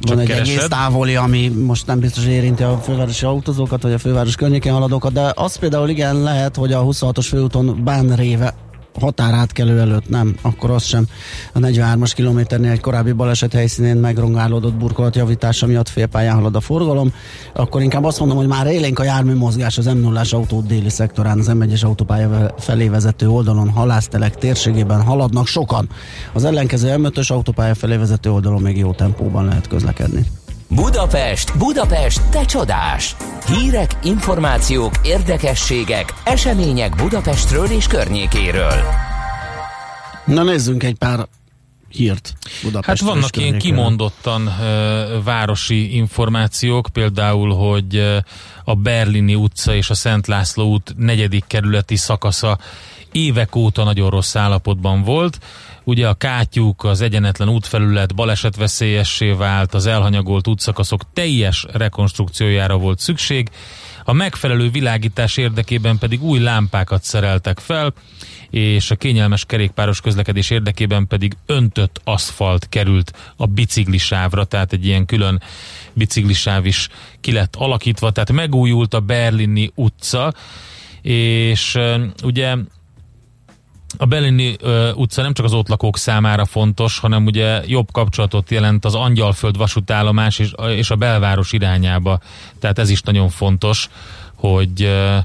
van egy keresed? egész távoli, ami most nem biztos érinti a fővárosi autózókat, vagy a főváros környékén haladókat, de az például igen lehet, hogy a 26-os főúton Bánréve határátkelő előtt nem, akkor az sem. A 43-as kilométernél egy korábbi baleset helyszínén megrongálódott burkolat javítása miatt félpályán halad a forgalom, akkor inkább azt mondom, hogy már élénk a jármű mozgás az m 0 autó déli szektorán, az M1-es autópálya felé vezető oldalon, halásztelek térségében haladnak sokan. Az ellenkező M5-ös autópálya felé vezető oldalon még jó tempóban lehet közlekedni. Budapest, Budapest, te csodás! Hírek, információk, érdekességek, események Budapestről és környékéről. Na nézzünk egy pár hírt Hát Budapestről. vannak ilyen kimondottan uh, városi információk, például, hogy uh, a Berlini utca és a Szent László út negyedik kerületi szakasza évek óta nagyon rossz állapotban volt. Ugye a kátyúk, az egyenetlen útfelület balesetveszélyessé vált, az elhanyagolt útszakaszok teljes rekonstrukciójára volt szükség, a megfelelő világítás érdekében pedig új lámpákat szereltek fel, és a kényelmes kerékpáros közlekedés érdekében pedig öntött aszfalt került a biciklisávra, tehát egy ilyen külön biciklisáv is ki lett alakítva, tehát megújult a Berlini utca, és ugye a Berlini uh, utca nem csak az ott lakók számára fontos, hanem ugye jobb kapcsolatot jelent az Angyalföld vasútállomás és, és a belváros irányába. Tehát ez is nagyon fontos, hogy uh,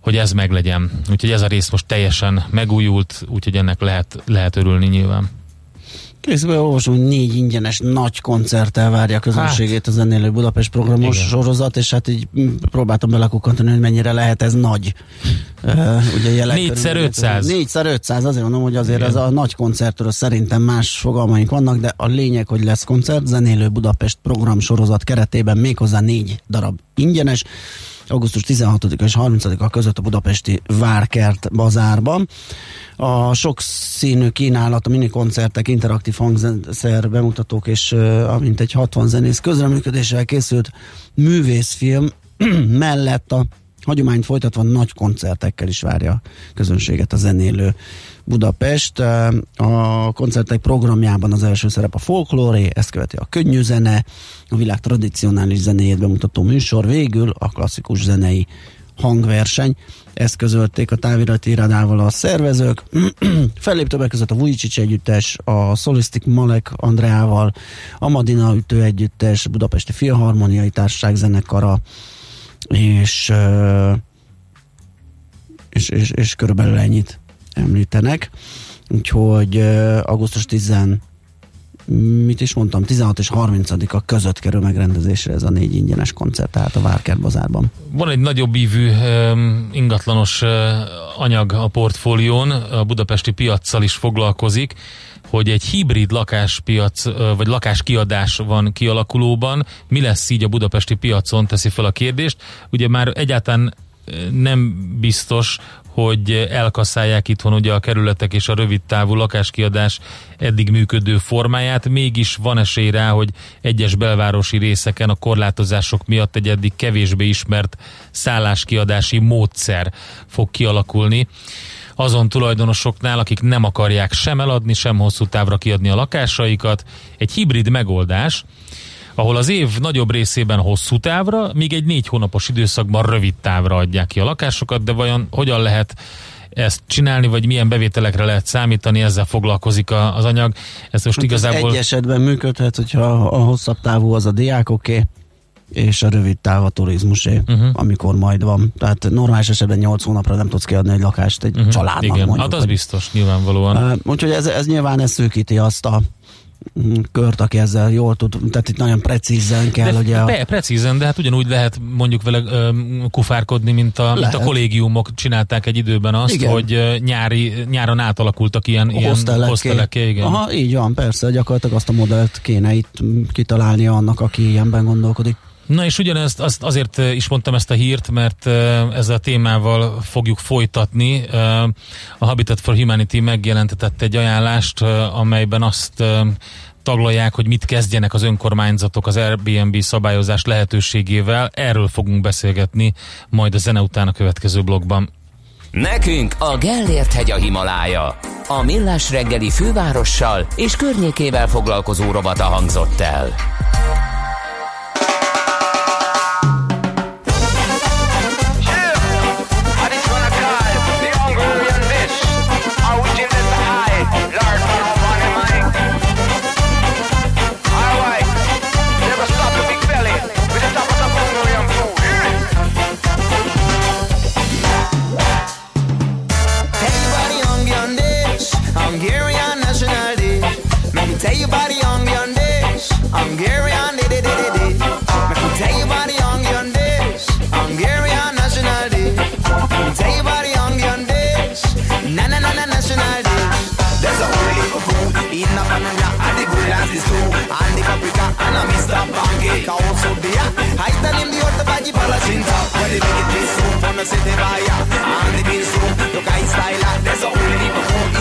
hogy ez meglegyen. Úgyhogy ez a rész most teljesen megújult, úgyhogy ennek lehet, lehet örülni nyilván. Készben olvasom, hogy négy ingyenes nagy koncerttel várja a közönségét az Zenélő Budapest programos Igen. sorozat, és hát így mm, próbáltam belekukkantani, hogy mennyire lehet ez nagy. Uh, ugye Négyszer körülbelül- 500. Négyszer 500, azért mondom, hogy azért Igen. ez a nagy koncertről szerintem más fogalmaink vannak, de a lényeg, hogy lesz koncert, Zenélő Budapest program sorozat keretében méghozzá négy darab ingyenes augusztus 16 és 30-a között a budapesti Várkert bazárban. A sokszínű kínálat, a mini koncertek, interaktív hangszer bemutatók és amint egy 60 zenész közreműködéssel készült művészfilm mellett a hagyományt folytatva nagy koncertekkel is várja a közönséget a zenélő Budapest. A koncertek programjában az első szerep a folklóré, ezt követi a könnyű zene, a világ tradicionális zenéjét bemutató műsor, végül a klasszikus zenei hangverseny. Ezt közölték a távirati irodával a szervezők. Fellép többek között a Vujicic együttes, a Solistic Malek Andreával, a Madina ütő együttes, Budapesti Filharmoniai Társaság zenekara, és, és, és, és körülbelül ennyit említenek. Úgyhogy augusztus 10 mit is mondtam, 16 és 30-a között kerül megrendezésre ez a négy ingyenes koncert, tehát a Várkert bazárban. Van egy nagyobb ívű ingatlanos anyag a portfólión, a budapesti piaccal is foglalkozik, hogy egy hibrid lakáspiac, vagy lakáskiadás van kialakulóban. Mi lesz így a budapesti piacon, teszi fel a kérdést. Ugye már egyáltalán nem biztos, hogy elkasszálják itthon ugye a kerületek és a rövid távú lakáskiadás eddig működő formáját, mégis van esély rá, hogy egyes belvárosi részeken a korlátozások miatt egy eddig kevésbé ismert szálláskiadási módszer fog kialakulni azon tulajdonosoknál, akik nem akarják sem eladni, sem hosszú távra kiadni a lakásaikat. Egy hibrid megoldás, ahol az év nagyobb részében hosszú távra, míg egy négy hónapos időszakban rövid távra adják ki a lakásokat, de vajon hogyan lehet ezt csinálni, vagy milyen bevételekre lehet számítani, ezzel foglalkozik a, az anyag. Ez most Hát igazából... Egy esetben működhet, hogyha a hosszabb távú az a diákoké, és a rövid táv a turizmusé, Mhm. uh-huh. amikor majd van. Tehát normális esetben 8 hónapra nem tudsz kiadni egy lakást egy Mhm, uh-huh. családnak. Igen, mondjuk, hát az vagy- biztos, nyilvánvalóan. Uh, úgyhogy ez, ez nyilván ez szűkíti azt a kört, aki ezzel jól tud, tehát itt nagyon precízen kell, de ugye a, Pe, precízen, de hát ugyanúgy lehet mondjuk vele ö, kufárkodni, mint a, mint a kollégiumok csinálták egy időben azt, Igen. hogy ö, nyári, nyáron átalakultak ilyen, ilyen hostelekké. hostelekké, igen. Aha, így van, persze, gyakorlatilag azt a modellt kéne itt kitalálnia annak, aki ilyenben gondolkodik. Na és ugyanezt azt azért eh, is mondtam ezt a hírt, mert eh, ezzel a témával fogjuk folytatni. Eh, A Habitat for Humanity megjelentetett egy ajánlást, amelyben azt taglalják, hogy mit kezdjenek az önkormányzatok az Airbnb szabályozás lehetőségével. Erről fogunk beszélgetni majd a zene után a következő blogban. Nekünk a Gellért hegy a Himalája. A Millás reggeli fővárossal és környékével foglalkozó rovata hangzott el. tell you about the young young days. I'm Gary on day day day day. Me tell you about the young young days. I'm Gary on National Day. Tell you about the young young days. Na na na na National Day. There's a whole heap of food eating up and at the good as is true. And the paprika and a Mr. Pancake also. I tell him the hot body palacin top. Where they make this soup on the city fire. And the bean soup, look I style. There's a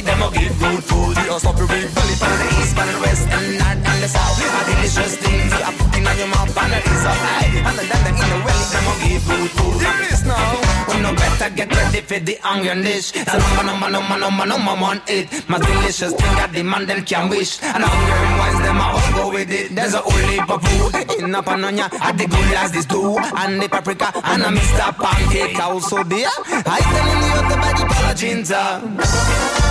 belly, them will give good food. You stop your big belly. Of the east, of the west, and the north and the south. A delicious thing to put in on your mouth, and the ease of eye. And the dang in the belly, them will give good food. Hear this now. We no better get ready for the onion dish. It's a number, number, number, number, number one it. My delicious thing the man them can wish. And hungry wise them I all go with it. There's a whole heap of food in a panonia. At the good as this too. And the paprika and a Mr. Pancake also there. I tell him the other body palacinta. Ah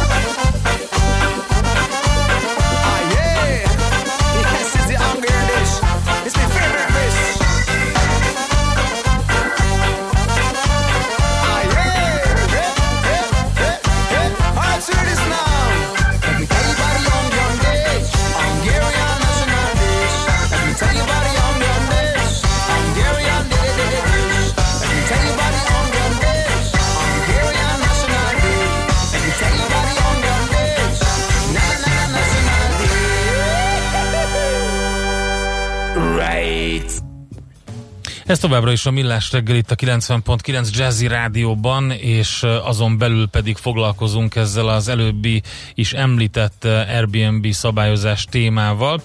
Ez továbbra is a Millás reggel itt a 90.9 Jazzy Rádióban, és azon belül pedig foglalkozunk ezzel az előbbi is említett Airbnb szabályozás témával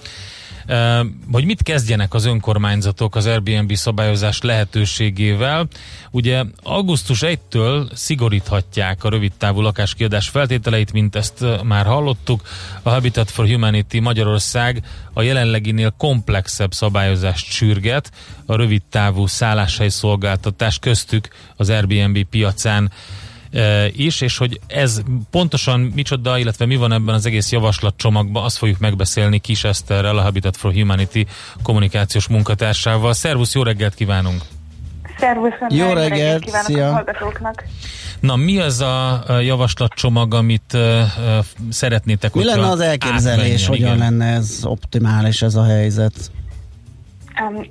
hogy mit kezdjenek az önkormányzatok az Airbnb szabályozás lehetőségével. Ugye augusztus 1-től szigoríthatják a rövidtávú lakáskiadás feltételeit, mint ezt már hallottuk. A Habitat for Humanity Magyarország a jelenleginél komplexebb szabályozást sürget a rövidtávú szálláshely szolgáltatás köztük az Airbnb piacán is, és hogy ez pontosan micsoda, illetve mi van ebben az egész javaslatcsomagban, azt fogjuk megbeszélni Kis Eszterrel, a Habitat for Humanity kommunikációs munkatársával. Szervusz, jó reggelt kívánunk! Szervusz, Jó reggelt, kívánok szia. a hallgatóknak! Na, mi az a javaslatcsomag, amit uh, szeretnétek Mi lenne az elképzelés, átmenjen? hogyan Igen. lenne ez optimális ez a helyzet?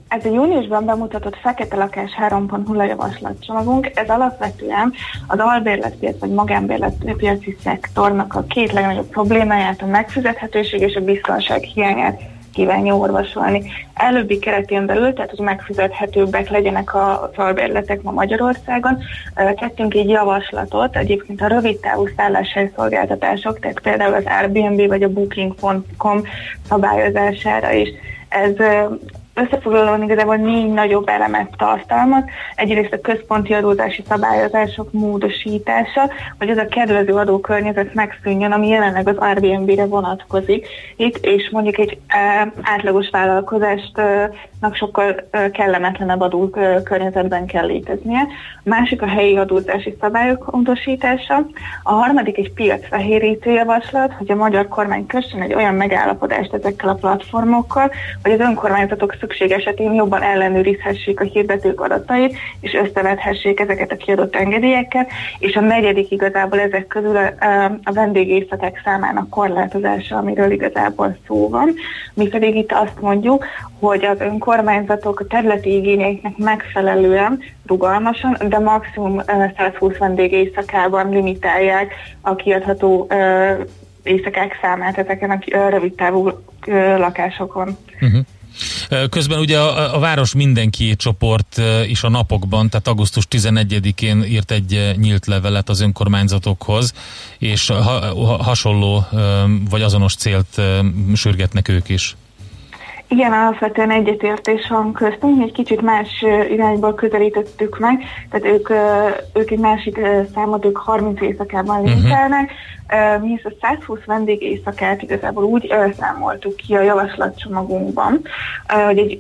Ez a júniusban bemutatott Fekete Lakás 3.0 javaslatcsomagunk, ez alapvetően az albérletpiac vagy magánbérletpiaci szektornak a két legnagyobb problémáját, a megfizethetőség és a biztonság hiányát kívánja orvosolni. Előbbi keretén belül, tehát hogy megfizethetőbbek legyenek az albérletek ma Magyarországon, tettünk egy javaslatot egyébként a rövidtávú szálláshelyszolgáltatások, tehát például az Airbnb vagy a Booking.com szabályozására is. Ez összefoglalóan igazából négy nagyobb elemet tartalmaz. Egyrészt a központi adózási szabályozások módosítása, hogy ez a kedvező adókörnyezet megszűnjön, ami jelenleg az Airbnb-re vonatkozik itt, és mondjuk egy e, átlagos vállalkozásnak sokkal kellemetlenebb adókörnyezetben kell léteznie. A másik a helyi adózási szabályok módosítása. A harmadik egy piacfehérítő javaslat, hogy a magyar kormány kössön egy olyan megállapodást ezekkel a platformokkal, hogy az önkormányzatok szükség esetén jobban ellenőrizhessék a hirdetők adatait, és összevethessék ezeket a kiadott engedélyekkel, és a negyedik igazából ezek közül a, a vendégészletek számának korlátozása, amiről igazából szó van. Mi pedig itt azt mondjuk, hogy az önkormányzatok a területi igényeiknek megfelelően, rugalmasan, de maximum ö, 120 vendégészakában limitálják a kiadható éjszakák számát ezeken a rövidtávú ö, lakásokon. Uh-huh. Közben ugye a, a Város Mindenki csoport is a napokban, tehát augusztus 11-én írt egy nyílt levelet az önkormányzatokhoz, és ha, ha, hasonló vagy azonos célt sürgetnek ők is. Igen, alapvetően egyetértés van köztünk, egy kicsit más irányból közelítettük meg, tehát ők, ők egy másik számot, ők 30 éjszakában limitálnak, uh-huh. mi ezt a 120 vendég éjszakát igazából úgy számoltuk ki a javaslatcsomagunkban, hogy egy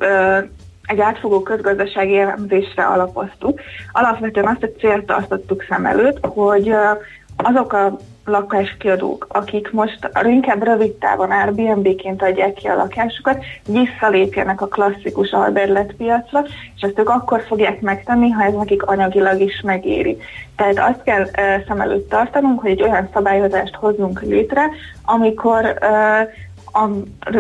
egy átfogó közgazdasági elemzésre alapoztuk. Alapvetően azt a célt tartottuk szem előtt, hogy azok a lakáskiadók, akik most inkább rövid távon Airbnb-ként adják ki a lakásukat, visszalépjenek a klasszikus albérletpiacra, és ezt ők akkor fogják megtenni, ha ez nekik anyagilag is megéri. Tehát azt kell uh, szem előtt tartanunk, hogy egy olyan szabályozást hozzunk létre, amikor uh, a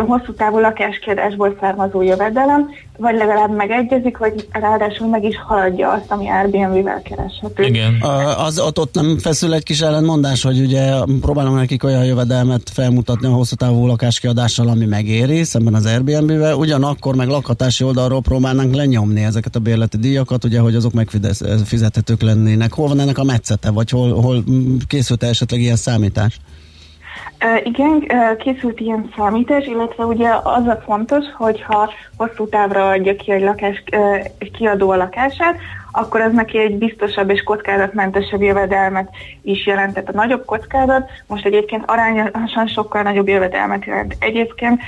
hosszú távú lakáskiadásból származó jövedelem, vagy legalább megegyezik, vagy ráadásul meg is haladja azt, ami Airbnb-vel kereshető. Igen. A- Az ott, ott nem feszül egy kis ellentmondás, hogy ugye próbálom nekik olyan jövedelmet felmutatni a hosszú távú lakáskiadással, ami megéri, szemben az Airbnb-vel, ugyanakkor meg lakhatási oldalról próbálnánk lenyomni ezeket a bérleti díjakat, ugye, hogy azok megfizethetők lennének. Hol van ennek a metszete, vagy hol, hol készült esetleg ilyen számítás? Igen, készült ilyen számítás, illetve ugye az a fontos, hogyha hosszú távra adja ki egy, lakás, egy kiadó a lakását, akkor az neki egy biztosabb és kockázatmentesebb jövedelmet is jelentett. A nagyobb kockázat most egyébként arányosan sokkal nagyobb jövedelmet jelent. Egyébként,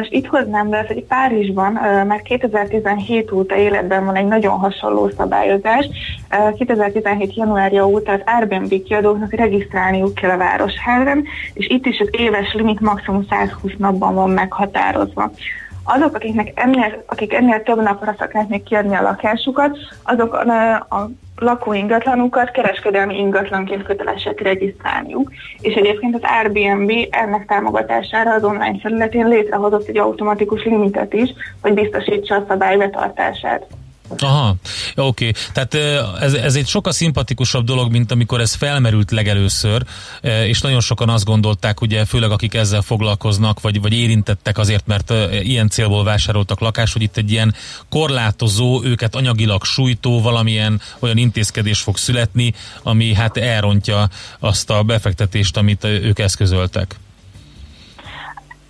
és itt hoznám be, hogy Párizsban már 2017 óta életben van egy nagyon hasonló szabályozás. Uh, 2017. januárja óta az Airbnb kiadóknak regisztrálniuk kell a városházen, és itt is az éves limit maximum 120 napban van meghatározva. Azok, akiknek ennél, akik ennél több napra szeretnék kiadni a lakásukat, azok a, a lakó ingatlanukat kereskedelmi ingatlanként kötelesek regisztrálniuk. És egyébként az Airbnb ennek támogatására az online felületén létrehozott egy automatikus limitet is, hogy biztosítsa a szabály betartását. Aha, oké. Tehát ö, ez, ez egy sokkal szimpatikusabb dolog, mint amikor ez felmerült legelőször, és nagyon sokan azt gondolták, ugye főleg akik ezzel foglalkoznak, vagy, vagy érintettek azért, mert ilyen célból vásároltak lakást, hogy itt egy ilyen korlátozó, őket anyagilag sújtó valamilyen olyan intézkedés fog születni, ami hát elrontja azt a befektetést, amit ők eszközöltek.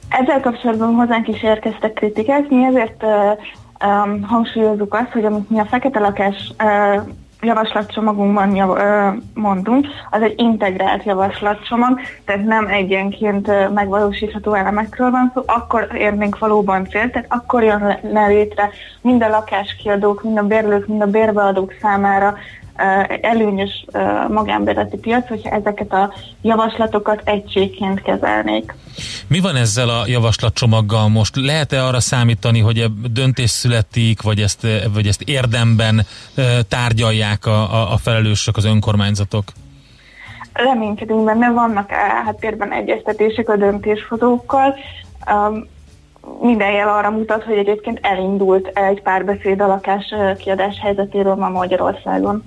Ezzel kapcsolatban hozzánk is érkeztek kritikák, mi ezért um, hangsúlyozzuk azt, hogy amit mi a fekete lakás uh, javaslatcsomagunkban jav, mondunk, az egy integrált javaslatcsomag, tehát nem egyenként megvalósítható elemekről van szó, akkor érnénk valóban cél, tehát akkor jön le létre mind a lakáskiadók, mind a bérlők, mind a bérbeadók számára uh, előnyös magánbérleti piac, hogyha ezeket a javaslatokat egységként kezelnék. Mi van ezzel a javaslatcsomaggal most? Lehet-e arra számítani, hogy döntés születik, vagy ezt, vagy ezt érdemben tárgyalják a, a, a felelősök, az önkormányzatok? reménykedünk benne, vannak háttérben egyeztetések a döntéshozókkal. Um, minden jel arra mutat, hogy egyébként elindult egy párbeszéd a lakás kiadás helyzetéről ma Magyarországon.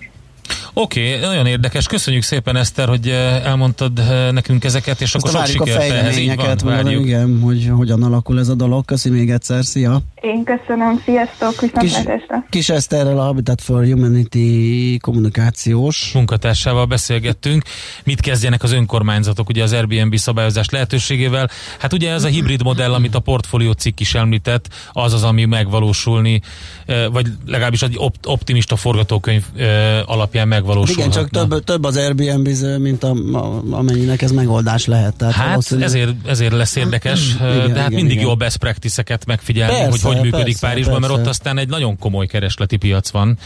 Oké, okay, nagyon érdekes. Köszönjük szépen, Eszter, hogy eh, elmondtad eh, nekünk ezeket, és akkor sok a sikert ehhez. Így van, fejleményeket, mondom, várjuk. igen, hogy hogyan alakul ez a dolog. Köszi még egyszer, szia! Én köszönöm, sziasztok, Kis, viszontlátásra! Kis Eszterrel a Habitat for Humanity kommunikációs munkatársával beszélgettünk. Mit kezdjenek az önkormányzatok ugye az Airbnb szabályozás lehetőségével? Hát ugye ez a hibrid modell, amit a portfólió cikk is említett, az az, ami megvalósulni, eh, vagy legalábbis egy opt- optimista forgatókönyv alapján megvalósulhatna. Igen, csak több, több az Airbnb, mint a, a, amennyinek ez megoldás lehet. Tehát Hát valószínű- ezért, ezért lesz érdekes, Igen, igen, de hát igen, mindig igen. jó a best practice-eket megfigyelni, Persze, hogy hogy működik persze, Párizsban, mert persze. ott aztán egy nagyon komoly keresleti piac van,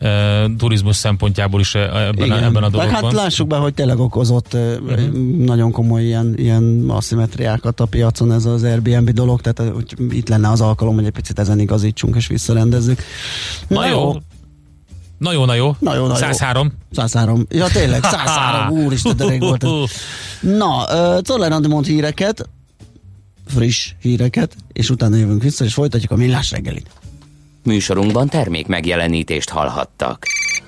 uh, turizmus szempontjából is ebben, a, ebben a Meg dologban. hát lássuk be, hogy tényleg okozott uh-huh. nagyon komoly ilyen, ilyen aszimetriákat a piacon ez az Airbnb dolog, tehát hogy itt lenne az alkalom, hogy egy picit ezen igazítsunk és visszarendezzük. Na jó. Na jó, na jó. Na jó, na jó. 103. 103. Ja tényleg, 103. Úristen, de rég volt. Na, uh, Andi mond híreket, friss híreket, és utána jövünk vissza, és folytatjuk a millás reggelit. Műsorunkban termék megjelenítést hallhattak.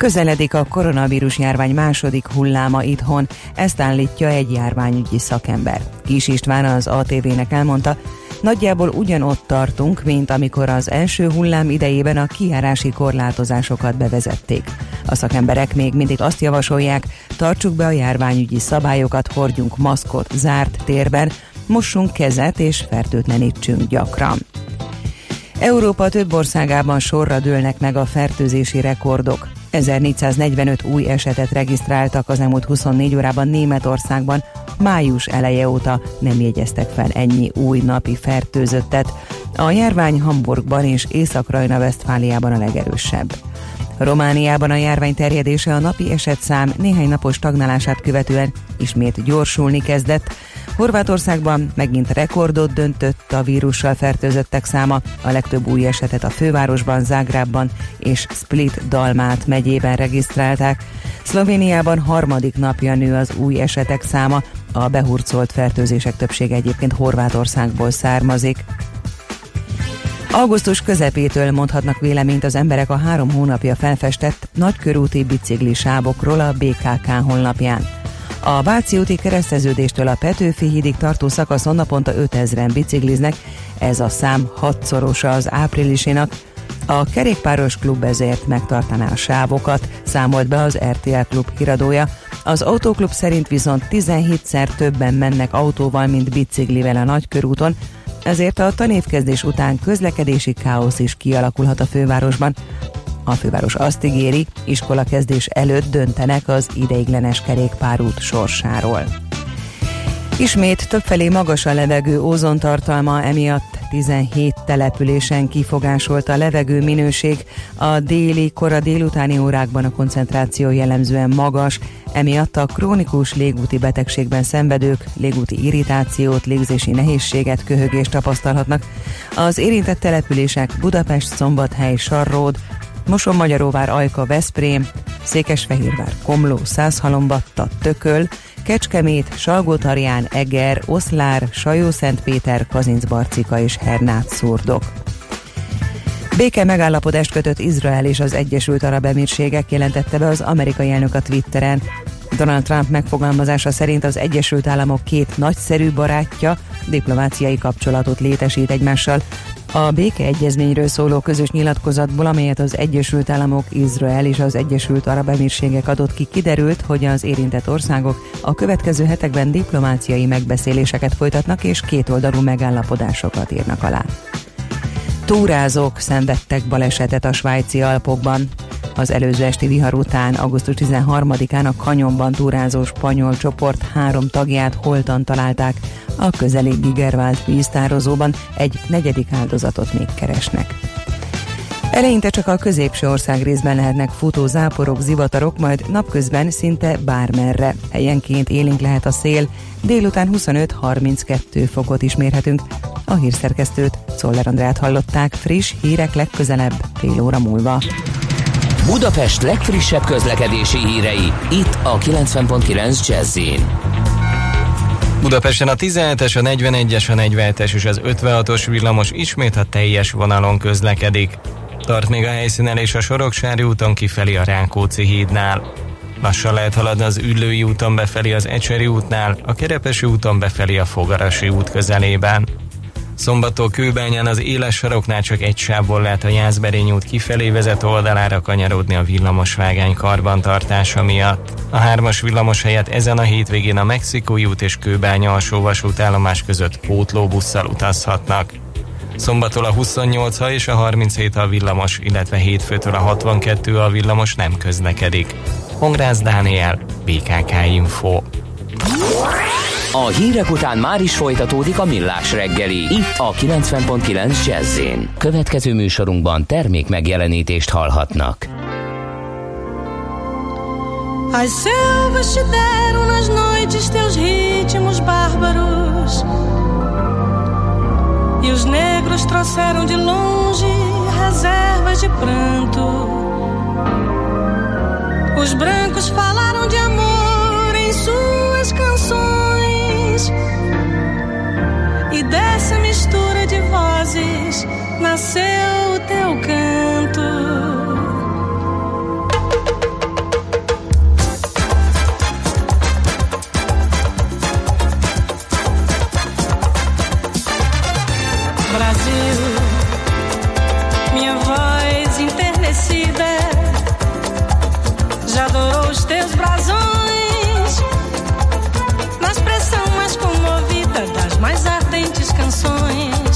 Közeledik a koronavírus járvány második hulláma itthon, ezt állítja egy járványügyi szakember. Kis István az ATV-nek elmondta, nagyjából ugyanott tartunk, mint amikor az első hullám idejében a kijárási korlátozásokat bevezették. A szakemberek még mindig azt javasolják, tartsuk be a járványügyi szabályokat, hordjunk maszkot zárt térben, mossunk kezet és fertőtlenítsünk gyakran. Európa több országában sorra dőlnek meg a fertőzési rekordok. 1445 új esetet regisztráltak az elmúlt 24 órában Németországban, május eleje óta nem jegyeztek fel ennyi új napi fertőzöttet. A járvány Hamburgban és Észak-Rajna-Vesztfáliában a legerősebb. Romániában a járvány terjedése a napi esetszám néhány napos stagnálását követően ismét gyorsulni kezdett. Horvátországban megint rekordot döntött a vírussal fertőzöttek száma, a legtöbb új esetet a fővárosban, Zágrábban és Split Dalmát megyében regisztrálták. Szlovéniában harmadik napja nő az új esetek száma, a behurcolt fertőzések többsége egyébként Horvátországból származik. Augusztus közepétől mondhatnak véleményt az emberek a három hónapja felfestett nagykörúti biciklisávokról a BKK honlapján. A Váci úti kereszteződéstől a Petőfi hídig tartó szakaszon naponta 5000-en bicikliznek, ez a szám hatszorosa az áprilisénak. A kerékpáros klub ezért megtartaná a sávokat, számolt be az RTL klub híradója. Az autóklub szerint viszont 17-szer többen mennek autóval, mint biciklivel a nagykörúton, ezért a tanévkezdés után közlekedési káosz is kialakulhat a fővárosban. A főváros azt ígéri, iskola kezdés előtt döntenek az ideiglenes kerékpárút sorsáról. Ismét többfelé magas a levegő ózontartalma, emiatt 17 településen kifogásolt a levegő minőség. A déli, kora délutáni órákban a koncentráció jellemzően magas, emiatt a krónikus légúti betegségben szenvedők légúti irritációt, légzési nehézséget, köhögést tapasztalhatnak. Az érintett települések Budapest, Szombathely, Sarród, Moson-Magyaróvár, Ajka, Veszprém, Székesfehérvár, Komló, Százhalombatta, Tököl, Kecskemét, Salgótarján, Eger, Oszlár, Sajó-Szentpéter, Kazincbarcika és Hernát szurdok. Béke megállapodást kötött Izrael és az Egyesült Arab Emírségek jelentette be az amerikai elnök a Twitteren. Donald Trump megfogalmazása szerint az Egyesült Államok két nagyszerű barátja diplomáciai kapcsolatot létesít egymással. A békeegyezményről szóló közös nyilatkozatból, amelyet az Egyesült Államok, Izrael és az Egyesült Arab Emírségek adott ki, kiderült, hogy az érintett országok a következő hetekben diplomáciai megbeszéléseket folytatnak és kétoldalú megállapodásokat írnak alá. Túrázók szenvedtek balesetet a svájci Alpokban. Az előző esti vihar után augusztus 13-án a kanyonban túrázó spanyol csoport három tagját holtan találták. A közeli Gigervált víztározóban egy negyedik áldozatot még keresnek. Eleinte csak a középső ország részben lehetnek futó záporok, zivatarok, majd napközben szinte bármerre. Helyenként élénk lehet a szél, délután 25-32 fokot is mérhetünk. A hírszerkesztőt, Szoller Andrát hallották, friss hírek legközelebb, fél óra múlva. Budapest legfrissebb közlekedési hírei, itt a 90.9 jazz Budapesten a 17-es, a 41-es, a 47-es és az 56-os villamos ismét a teljes vonalon közlekedik. Tart még a helyszínen és a Soroksári úton kifelé a Rákóczi hídnál. Lassan lehet haladni az Üllői úton befelé az Ecseri útnál, a Kerepesi úton befelé a Fogarasi út közelében. Szombattól Kőbányán az éles saroknál csak egy sávból lehet a Jászberény út kifelé vezető oldalára kanyarodni a villamosvágány karbantartása miatt. A hármas villamos helyett ezen a hétvégén a Mexikói út és Kőbánya alsó vasútállomás között pótlóbusszal utazhatnak. Szombattól a 28 ha és a 37 a villamos, illetve hétfőtől a 62 a villamos nem közlekedik. Hongrász Dániel, BKK Info. A hírek után már is folytatódik a millás reggeli, itt a 90.9 jazz Következő műsorunkban termék megjelenítést hallhatnak. As selvas te deram nas noites teus ritmos bárbaros. E os negros trouxeram de longe reservas de pranto. Os brancos falaram de amor em suas canções E dessa mistura de vozes nasceu o teu canto mais ardentes canções.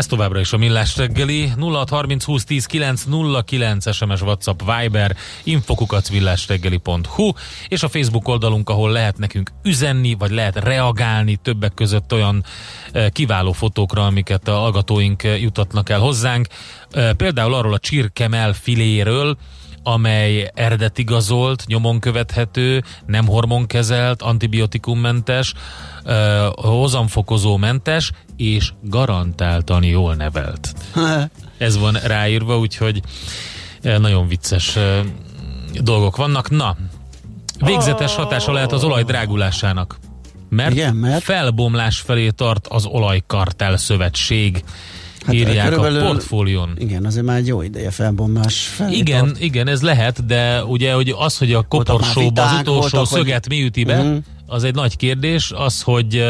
Ez továbbra is a Millás reggeli 0630 20 10 909 SMS WhatsApp Viber infokukacmillásreggeli.hu és a Facebook oldalunk, ahol lehet nekünk üzenni, vagy lehet reagálni többek között olyan eh, kiváló fotókra, amiket a hallgatóink eh, jutatnak el hozzánk. Eh, Például arról a csirkemel filéről, amely eredetigazolt, nyomon követhető, nem hormonkezelt, antibiotikummentes, uh, hozamfokozómentes és garantáltan jól nevelt. Ez van ráírva, úgyhogy nagyon vicces dolgok vannak. Na, végzetes hatása lehet az olaj drágulásának. Mert, Igen, mert? felbomlás felé tart az olajkartel szövetség. Hát írják körülbelül- a portfólión. Igen, azért már egy jó ideje felbombás felé Igen, igen, ez lehet, de ugye hogy az, hogy a koporsóba az utolsó voltak, hogy- szöget mi üti be, Mhm. az egy nagy kérdés, az, hogy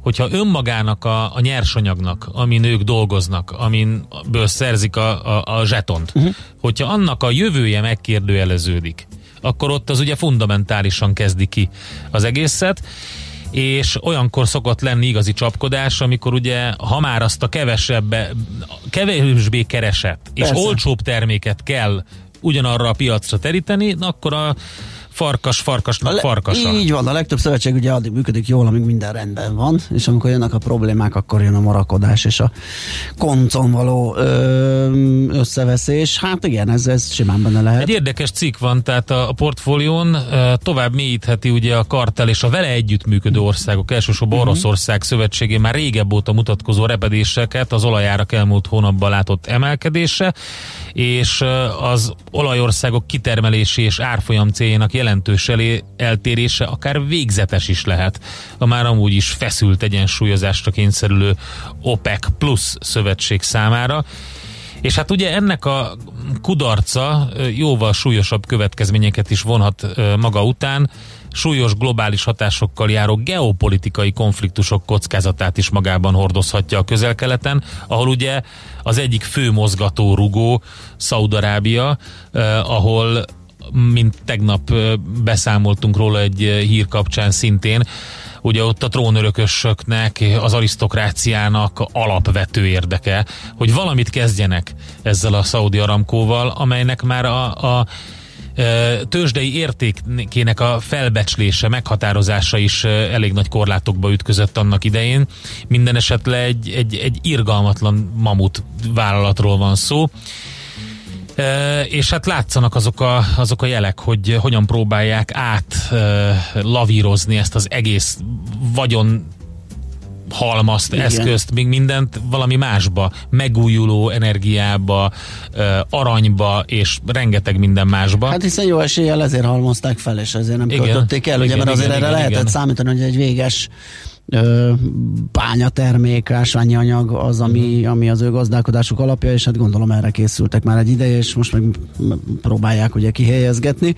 hogyha önmagának a, a nyersanyagnak, amin ők dolgoznak, aminből szerzik a, a, a zsetont, uh-huh. hogyha annak a jövője megkérdőjeleződik, akkor ott az ugye fundamentálisan kezdi ki az egészet, és olyankor szokott lenni igazi csapkodás, amikor ugye, ha már azt a kevesebb, kevésbé keresett és Persze. olcsóbb terméket kell ugyanarra a piacra teríteni, akkor a farkas farkasnak le- farkasa. Így van, a legtöbb szövetség ugye addig működik jól, amíg minden rendben van, és amikor jönnek a problémák, akkor jön a marakodás és a koncon való ö, összeveszés. Hát igen, ez, ez simán benne lehet. Egy érdekes cikk van, tehát a, a portfólión tovább mélyítheti ugye a kartel és a vele együttműködő országok, elsősorban Mhm. Oroszország szövetségé már régebb óta mutatkozó repedéseket, az olajárak elmúlt hónapban látott emelkedése, és az olajországok kitermelési és árfolyam céljának jelentős elé, eltérése akár végzetes is lehet a már amúgy is feszült egyensúlyozásra kényszerülő OPEC plusz szövetség számára. És hát ugye ennek a kudarca jóval súlyosabb következményeket is vonhat maga után, súlyos globális hatásokkal járó geopolitikai konfliktusok kockázatát is magában hordozhatja a közel-keleten, ahol ugye az egyik fő mozgató rugó Szaudarábia, eh, ahol mint tegnap beszámoltunk róla egy hír kapcsán szintén, ugye ott a trónörökösöknek, az arisztokráciának alapvető érdeke, hogy valamit kezdjenek ezzel a Saudi Aramkóval, amelynek már a, a tőzsdei értékének a felbecslése, meghatározása is elég nagy korlátokba ütközött annak idején. Minden esetre egy, egy, egy irgalmatlan mamut vállalatról van szó. E, és hát látszanak azok a, azok a jelek, hogy hogyan próbálják át e, lavírozni ezt az egész vagyon halmazt, Igen. Igen. eszközt, még mindent valami másba, megújuló energiába, aranyba, és rengeteg minden másba. Hát hiszen jó eséllyel ezért halmozták fel, és ezért nem Igen. költötték el, ugye, Igen, mert azért igen, erre igen, lehetett igen. számítani, hogy egy véges bányatermék, ásványi anyag az, ami, Mhm. ami az ő gazdálkodásuk alapja, és hát gondolom erre készültek már egy ideje, és most meg próbálják ugye kihelyezgetni.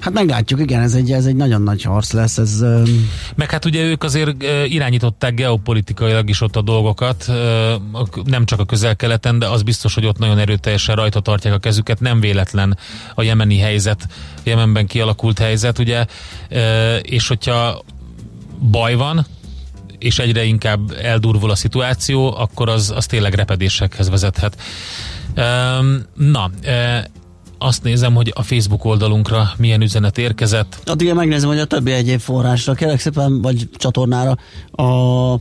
Hát meglátjuk, igen, ez egy, ez egy nagyon nagy harc lesz, ez Meg hát ugye ők azért irányították geopolitikailag is ott a dolgokat, nem csak a közel-keleten, de az biztos, hogy ott nagyon erőteljesen rajta tartják a kezüket. Nem véletlen a jemeni helyzet, a Jemenben kialakult helyzet, ugye, és hogyha baj van, és egyre inkább eldurvul a szituáció, akkor az, az tényleg repedésekhez vezethet. Na, azt nézem, hogy a Facebook oldalunkra milyen üzenet érkezett. Addig én megnézem, hogy a többi egyéb forrásra, kérlek szépen, vagy csatornára a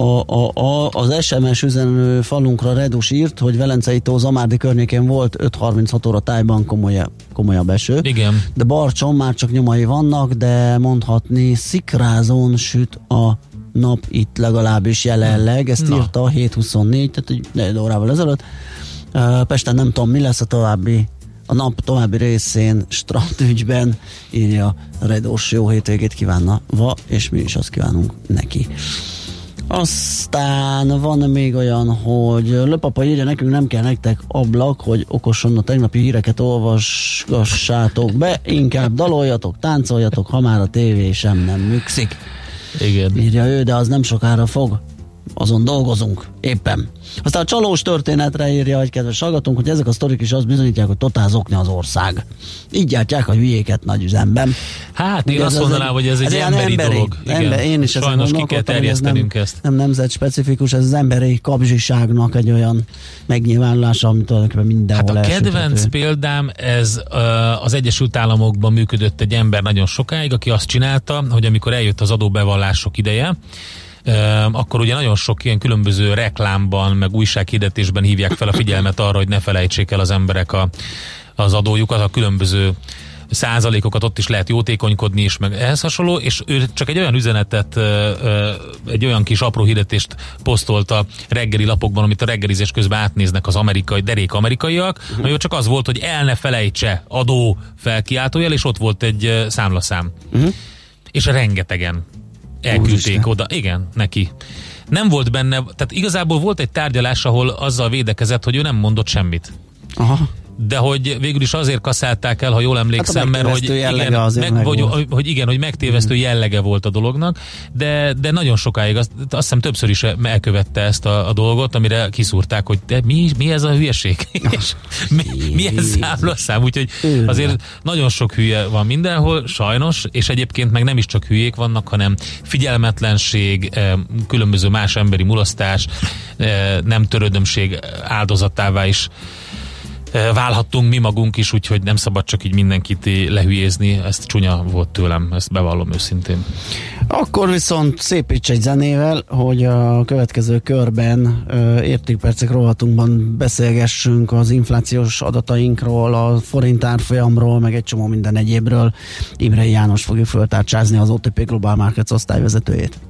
a, a, a, az SMS üzenő falunkra Redus írt, hogy Velencei tó Zamárdi környékén volt 5.36 óra tájban komolyabb, komolyabb eső. Igen. De Barcson már csak nyomai vannak, de mondhatni szikrázón süt a nap itt legalábbis jelenleg. Ezt Na. írta a 7.24, tehát egy negyed órával ezelőtt. Pesten nem tudom, mi lesz a további a nap további részén strandügyben írja Redós jó hétvégét kívánna va, és mi is azt kívánunk neki. Aztán van még olyan, hogy Löpapa írja nekünk, nem kell nektek ablak, hogy okosan a tegnapi híreket olvasgassátok be, inkább daloljatok, táncoljatok, ha már a tévé sem nem műkszik. Igen. Írja ő, de az nem sokára fog azon dolgozunk éppen. Aztán a csalós történetre írja egy kedves hallgatónk, hogy ezek a sztorik is azt bizonyítják, hogy totál zokni az ország. Így gyártják a hülyéket nagy üzemben. Hát én Ugye azt mondanám, hogy ez egy ilyen emberi dolog. Igen. Ember, én is Sajnos ki kell hogy ez terjesztenünk nem, ezt. Nem nemzet specifikus, ez az emberi kapzsiságnak egy olyan megnyilvánulása, amit tulajdonképpen mindenhol Hát a kedvenc példám, ez az Egyesült Államokban működött egy ember nagyon sokáig, aki azt csinálta, hogy amikor eljött az adóbevallások ideje, akkor ugye nagyon sok ilyen különböző reklámban, meg újsághirdetésben hívják fel a figyelmet arra, hogy ne felejtsék el az emberek a, az adójukat, a különböző százalékokat ott is lehet jótékonykodni is, meg ehhez hasonló, és ő csak egy olyan üzenetet, egy olyan kis apró hirdetést posztolt a reggeli lapokban, amit a reggelizés közben átnéznek az amerikai, derék amerikaiak, uh-huh. ami csak az volt, hogy el ne felejtse adó felkiáltójel, és ott volt egy számlaszám. Uh-huh. És rengetegen elküldték oda. Igen, neki. Nem volt benne, tehát igazából volt egy tárgyalás, ahol azzal védekezett, hogy ő nem mondott semmit Aha. De hogy végül is azért kaszálták el, ha jól emlékszem, mert hogy, igen, azért meg, vagy, megvolt. hogy igen, hogy megtévesztő jellege volt a dolognak, de, de nagyon sokáig, azt, azt hiszem többször is elkövette ezt a, a dolgot, amire kiszúrták, hogy de mi, mi ez a hülyeség? És mi, mi ez számlaszám? Úgyhogy azért nagyon sok hülye van mindenhol, sajnos, és egyébként meg nem is csak hülyék vannak, hanem figyelmetlenség, eh, különböző más emberi mulasztás, eh, nem törődömség áldozatává is válhattunk mi magunk is, úgyhogy nem szabad csak így mindenkit eh, lehülyézni, ezt csúnya volt tőlem, ezt bevallom őszintén. Akkor viszont szépíts egy zenével, hogy a következő körben értékpercek rovatunkban beszélgessünk az inflációs adatainkról, a forint árfolyamról, meg egy csomó minden egyébről. Imrei János fogja föltárcsázni az OTP Global Markets osztályvezetőjét.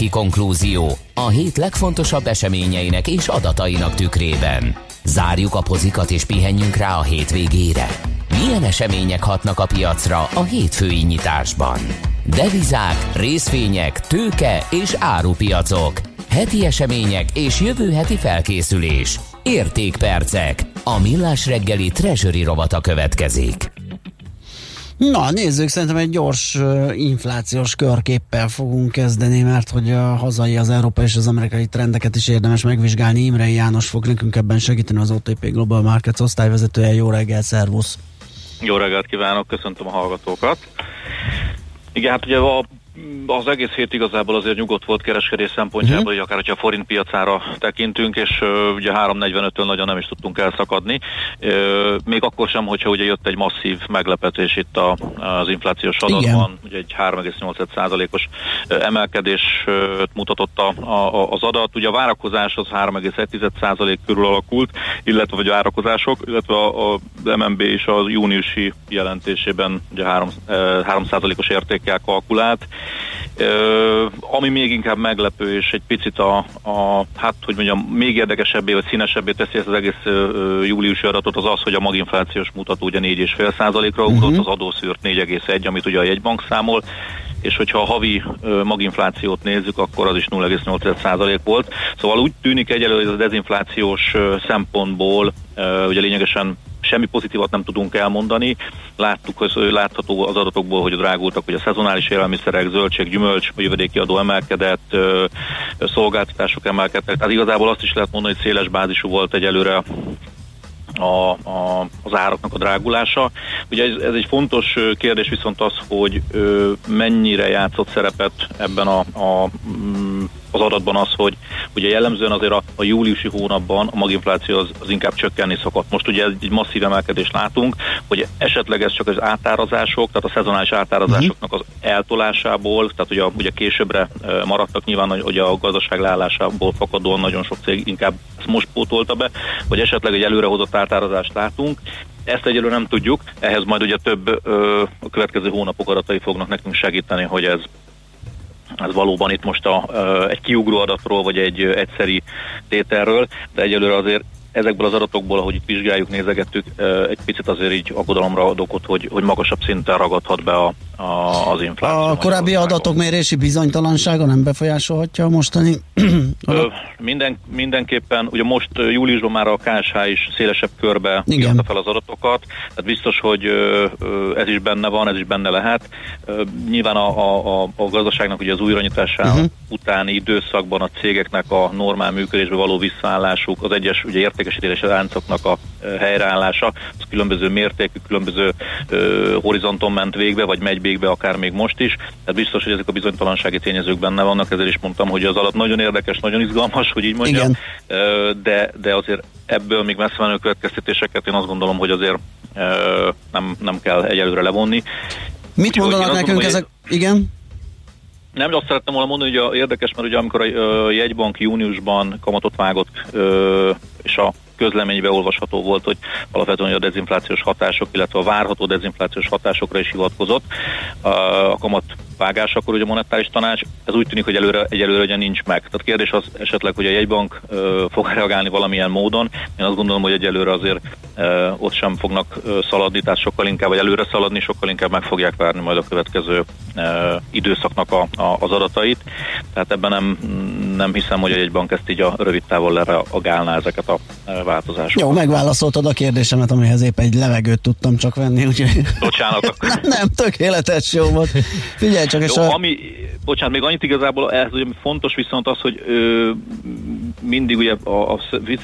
Pénteki konklúzió a hét legfontosabb eseményeinek és adatainak tükrében? Zárjuk a pozikat és pihenjünk rá a hétvégére. Milyen események hatnak a piacra a hétfői nyitásban? Devizák, részvények, tőke és árupiacok. Heti események és jövő heti felkészülés. Értékpercek. A millás reggeli treasury rovata következik. Na, nézzük, szerintem egy gyors uh, inflációs körképpel fogunk kezdeni, mert hogy a hazai, az európai és az amerikai trendeket is érdemes megvizsgálni. Imrei János fog nekünk ebben segíteni, az OTP Global Markets osztályvezetője. Jó reggel, szervusz! Jó reggelt kívánok, köszöntöm a hallgatókat. Igen, hát ugye a az egész hét igazából azért nyugodt volt kereskedés szempontjából, uh-huh. hogy akár hogyha a forint piacára tekintünk, és uh, ugye 3.45-től nagyon nem is tudtunk elszakadni. Uh, még akkor sem, hogyha ugye jött egy masszív meglepetés itt a, az inflációs adatban, ugye egy 3,8%-os emelkedés uh, mutatott a, a, az adat. Ugye a várakozás az 3,1% körül alakult, illetve vagy a várakozások, illetve a, a MNB és a júniusi jelentésében ugye 3, 3%-os értékkel kalkulált. Ö, ami még inkább meglepő, és egy picit a, a hát hogy mondjam, még érdekesebbé vagy színesebbé teszi ezt az egész ö, júliusi adatot, az az, hogy a maginflációs mutató ugye 4,5%-ra ugrott, uh-huh. az adószűrt 4,1, amit ugye a jegybank számol, és hogyha a havi maginflációt nézzük, akkor az is 0,8% volt. Szóval úgy tűnik egyelőre, hogy ez a dezinflációs szempontból ugye lényegesen semmi pozitívat nem tudunk elmondani. Láttuk, hogy látható az adatokból, hogy drágultak, hogy a szezonális élelmiszerek, zöldség, gyümölcs, jövedéki adó emelkedett, szolgáltatások emelkedtek. Tehát igazából azt is lehet mondani, hogy széles bázisú volt egyelőre a, a, az áraknak a drágulása. Ugye ez, ez egy fontos kérdés viszont az, hogy ö, mennyire játszott szerepet ebben a, a mm, az adatban az, hogy ugye jellemzően azért a, a júliusi hónapban a maginfláció az, az inkább csökkenni szokott. Most ugye egy masszív emelkedést látunk, hogy esetleg ez csak az átárazások, tehát a szezonális átárazásoknak az eltolásából, tehát ugye, ugye későbbre maradtak nyilván, hogy a gazdaság leállásából fakadóan nagyon sok cég inkább ezt most pótolta be, vagy esetleg egy előrehozott átárazást látunk. Ezt egyelőre nem tudjuk, ehhez majd ugye több ö, a következő hónapok adatai fognak nekünk segíteni, hogy ez ez valóban itt most a, egy kiugró adatról, vagy egy egyszeri tételről, de egyelőre azért ezekből az adatokból, ahogy itt vizsgáljuk, nézegettük, egy picit azért így aggodalomra ad okot, hogy, hogy magasabb szinten ragadhat be a, a, az infláció. A korábbi adatok mérési bizonytalansága nem befolyásolhatja a mostani? Ö, minden, mindenképpen, ugye most júliusban már a KSH is szélesebb körbe írta fel az adatokat, tehát biztos, hogy ez is benne van, ez is benne lehet. Nyilván a, a, a, a gazdaságnak ugye az újranyitása uh-huh. utáni időszakban a cégeknek a normál működésbe való visszaállásuk, az egyes ugye értékesítési láncoknak a helyreállása, az különböző mértékű, különböző ö, horizonton ment végbe, vagy megy végbe akár még most is. Tehát biztos, hogy ezek a bizonytalansági tényezők benne vannak, ezért is mondtam, hogy az alatt nagyon érdekes, nagyon izgalmas, hogy így mondjam, Igen. de, de azért ebből még messze menő következtetéseket én azt gondolom, hogy azért nem, nem kell egyelőre levonni. Mit Úgy, mondanak nekünk mondom, ezek? Igen? Nem, azt szerettem volna mondani, hogy a, érdekes, mert ugye amikor a jegybank júniusban kamatot vágott, és a közleménybe olvasható volt, hogy alapvetően a dezinflációs hatások, illetve a várható dezinflációs hatásokra is hivatkozott. A kamat vágás, akkor ugye a monetáris tanács, ez úgy tűnik, hogy előre, egyelőre ugye nincs meg. Tehát kérdés az esetleg, hogy a jegybank ö, fog reagálni valamilyen módon. Én azt gondolom, hogy egyelőre azért ö, ott sem fognak ö, szaladni, tehát sokkal inkább, vagy előre szaladni, sokkal inkább meg fogják várni majd a következő ö, időszaknak a, a, az adatait. Tehát ebben nem, nem hiszem, hogy a jegybank ezt így a rövid távol lereagálná ezeket a változásokat. Jó, megválaszoltad a kérdésemet, amihez épp egy levegőt tudtam csak venni, úgyhogy... Bocsánat. nem, nem, tökéletes jó volt. Figyelj csak, és Jó, a... ami, bocsánat, még annyit igazából ez ugye fontos viszont az, hogy ö, mindig ugye a, a,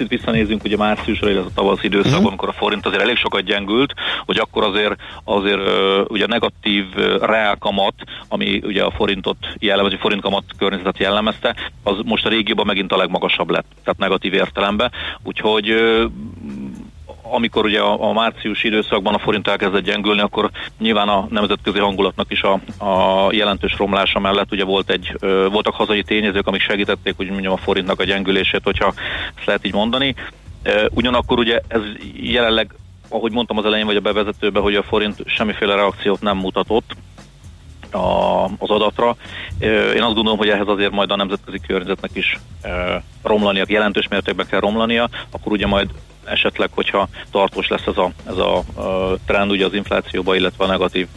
visszanézünk ugye márciusra, illetve a tavasz időszakban, uh-huh. amikor a forint azért elég sokat gyengült, hogy akkor azért azért ö, ugye negatív reálkamat, ami ugye a forintot jellemező, forintkamat környezetet jellemezte, az most a régióban megint a legmagasabb lett, tehát negatív értelemben, úgyhogy amikor ugye a, a március időszakban a forint elkezdett gyengülni, akkor nyilván a nemzetközi hangulatnak is a, a jelentős romlása mellett ugye volt egy, voltak hazai tényezők, amik segítették, hogy mondjam, a forintnak a gyengülését, hogyha ezt lehet így mondani. Ugyanakkor ugye ez jelenleg, ahogy mondtam az elején vagy a bevezetőben, hogy a forint semmiféle reakciót nem mutatott, a, az adatra. Én azt gondolom, hogy ehhez azért majd a nemzetközi környezetnek is romlania, jelentős mértékben kell romlania, akkor ugye majd esetleg, hogyha tartós lesz ez a, ez a, trend ugye az inflációba, illetve a negatív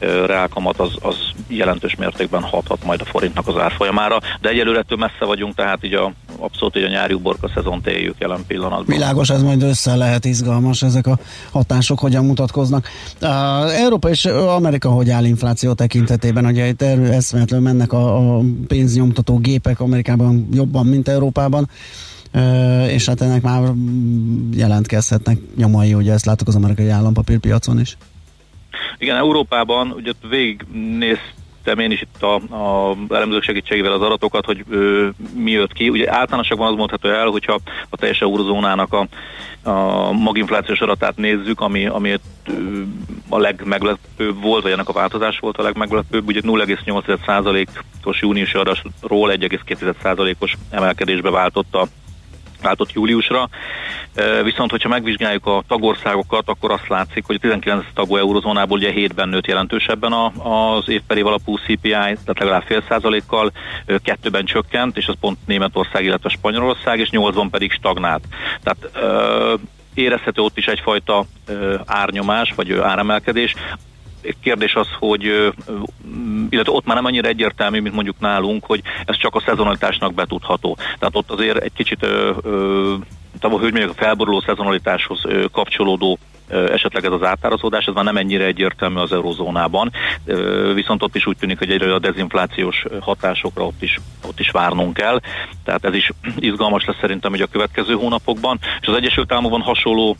reálkamat az, az jelentős mértékben hathat majd a forintnak az árfolyamára, de egyelőre ettől messze vagyunk, tehát így a abszolút hogy a nyári uborka szezont éljük jelen pillanatban. Világos, ez majd össze lehet izgalmas, ezek a hatások hogyan mutatkoznak. Uh, Európa és Amerika hogy áll infláció tekintetében? Ugye itt erő eszméletlenül mennek a, a pénznyomtató gépek Amerikában jobban, mint Európában. Uh, és hát ennek már jelentkezhetnek nyomai, ugye ezt látok az amerikai állampapírpiacon is. Igen, Európában ugye végignéz néztem én is itt a, a elemzők segítségével az adatokat, hogy ö, mi jött ki. Ugye általánosakban az mondható el, hogyha a teljes eurozónának a, a maginflációs adatát nézzük, ami, ami a legmeglepőbb volt, vagy ennek a változás volt a legmeglepőbb, ugye 0,8%-os júniusi adatról 1,2%-os emelkedésbe váltotta váltott júliusra. Viszont, hogyha megvizsgáljuk a tagországokat, akkor azt látszik, hogy a 19 tagú eurozónából ugye 7-ben nőtt jelentősebben az évperi alapú CPI, tehát legalább fél százalékkal, kettőben csökkent, és az pont Németország, illetve Spanyolország, és 8-ban pedig stagnált. Tehát érezhető ott is egyfajta árnyomás, vagy áremelkedés. Kérdés az, hogy illetve ott már nem annyira egyértelmű, mint mondjuk nálunk, hogy ez csak a szezonalitásnak betudható. Tehát ott azért egy kicsit tehát, hogy mondjuk a felboruló szezonalitáshoz kapcsolódó esetleg ez az átárazódás, ez már nem ennyire egyértelmű az eurozónában, viszont ott is úgy tűnik, hogy egyre a dezinflációs hatásokra ott is, ott is várnunk kell, tehát ez is izgalmas lesz szerintem hogy a következő hónapokban, és az Egyesült Államokban hasonló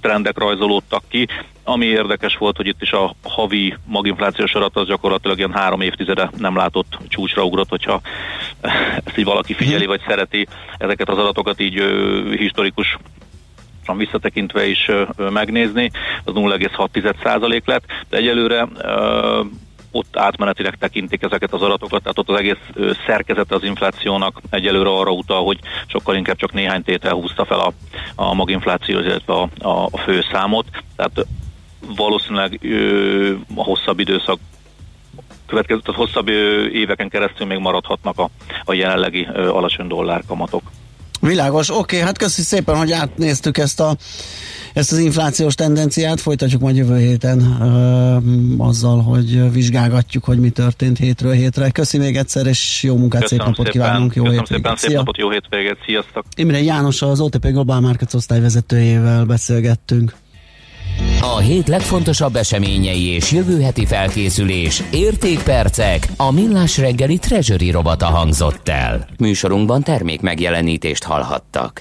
trendek rajzolódtak ki, ami érdekes volt, hogy itt is a havi maginflációs adat az gyakorlatilag ilyen három évtizede nem látott csúcsra ugrott, hogyha ezt így valaki figyeli, vagy szereti ezeket az adatokat így historikus visszatekintve is megnézni, az 0,6% lett, de egyelőre ott átmenetileg tekintik ezeket az adatokat, tehát ott az egész szerkezete az inflációnak egyelőre arra utal, hogy sokkal inkább csak néhány tétel húzta fel a, a maginfláció, illetve a, a, a főszámot, tehát valószínűleg ö, a hosszabb időszak következő, tehát hosszabb éveken keresztül még maradhatnak a, a jelenlegi ö, alacsony dollárkamatok. Világos, oké, okay, hát köszi szépen, hogy átnéztük ezt a ezt az inflációs tendenciát, folytatjuk majd jövő héten uh, azzal, hogy vizsgálgatjuk, hogy mi történt hétről hétre. Köszi még egyszer, és jó munkát, Köszönöm szép napot szépen, kívánunk, jó Köszönöm hétvégét. szépen, szép napot, jó hétvégét, sziasztok! Imre János az OTP Global Markets osztályvezetőjével beszélgettünk. A hét legfontosabb eseményei és jövő heti felkészülés, értékpercek, a millás reggeli treasury robata hangzott el. Műsorunkban termék megjelenítést hallhattak.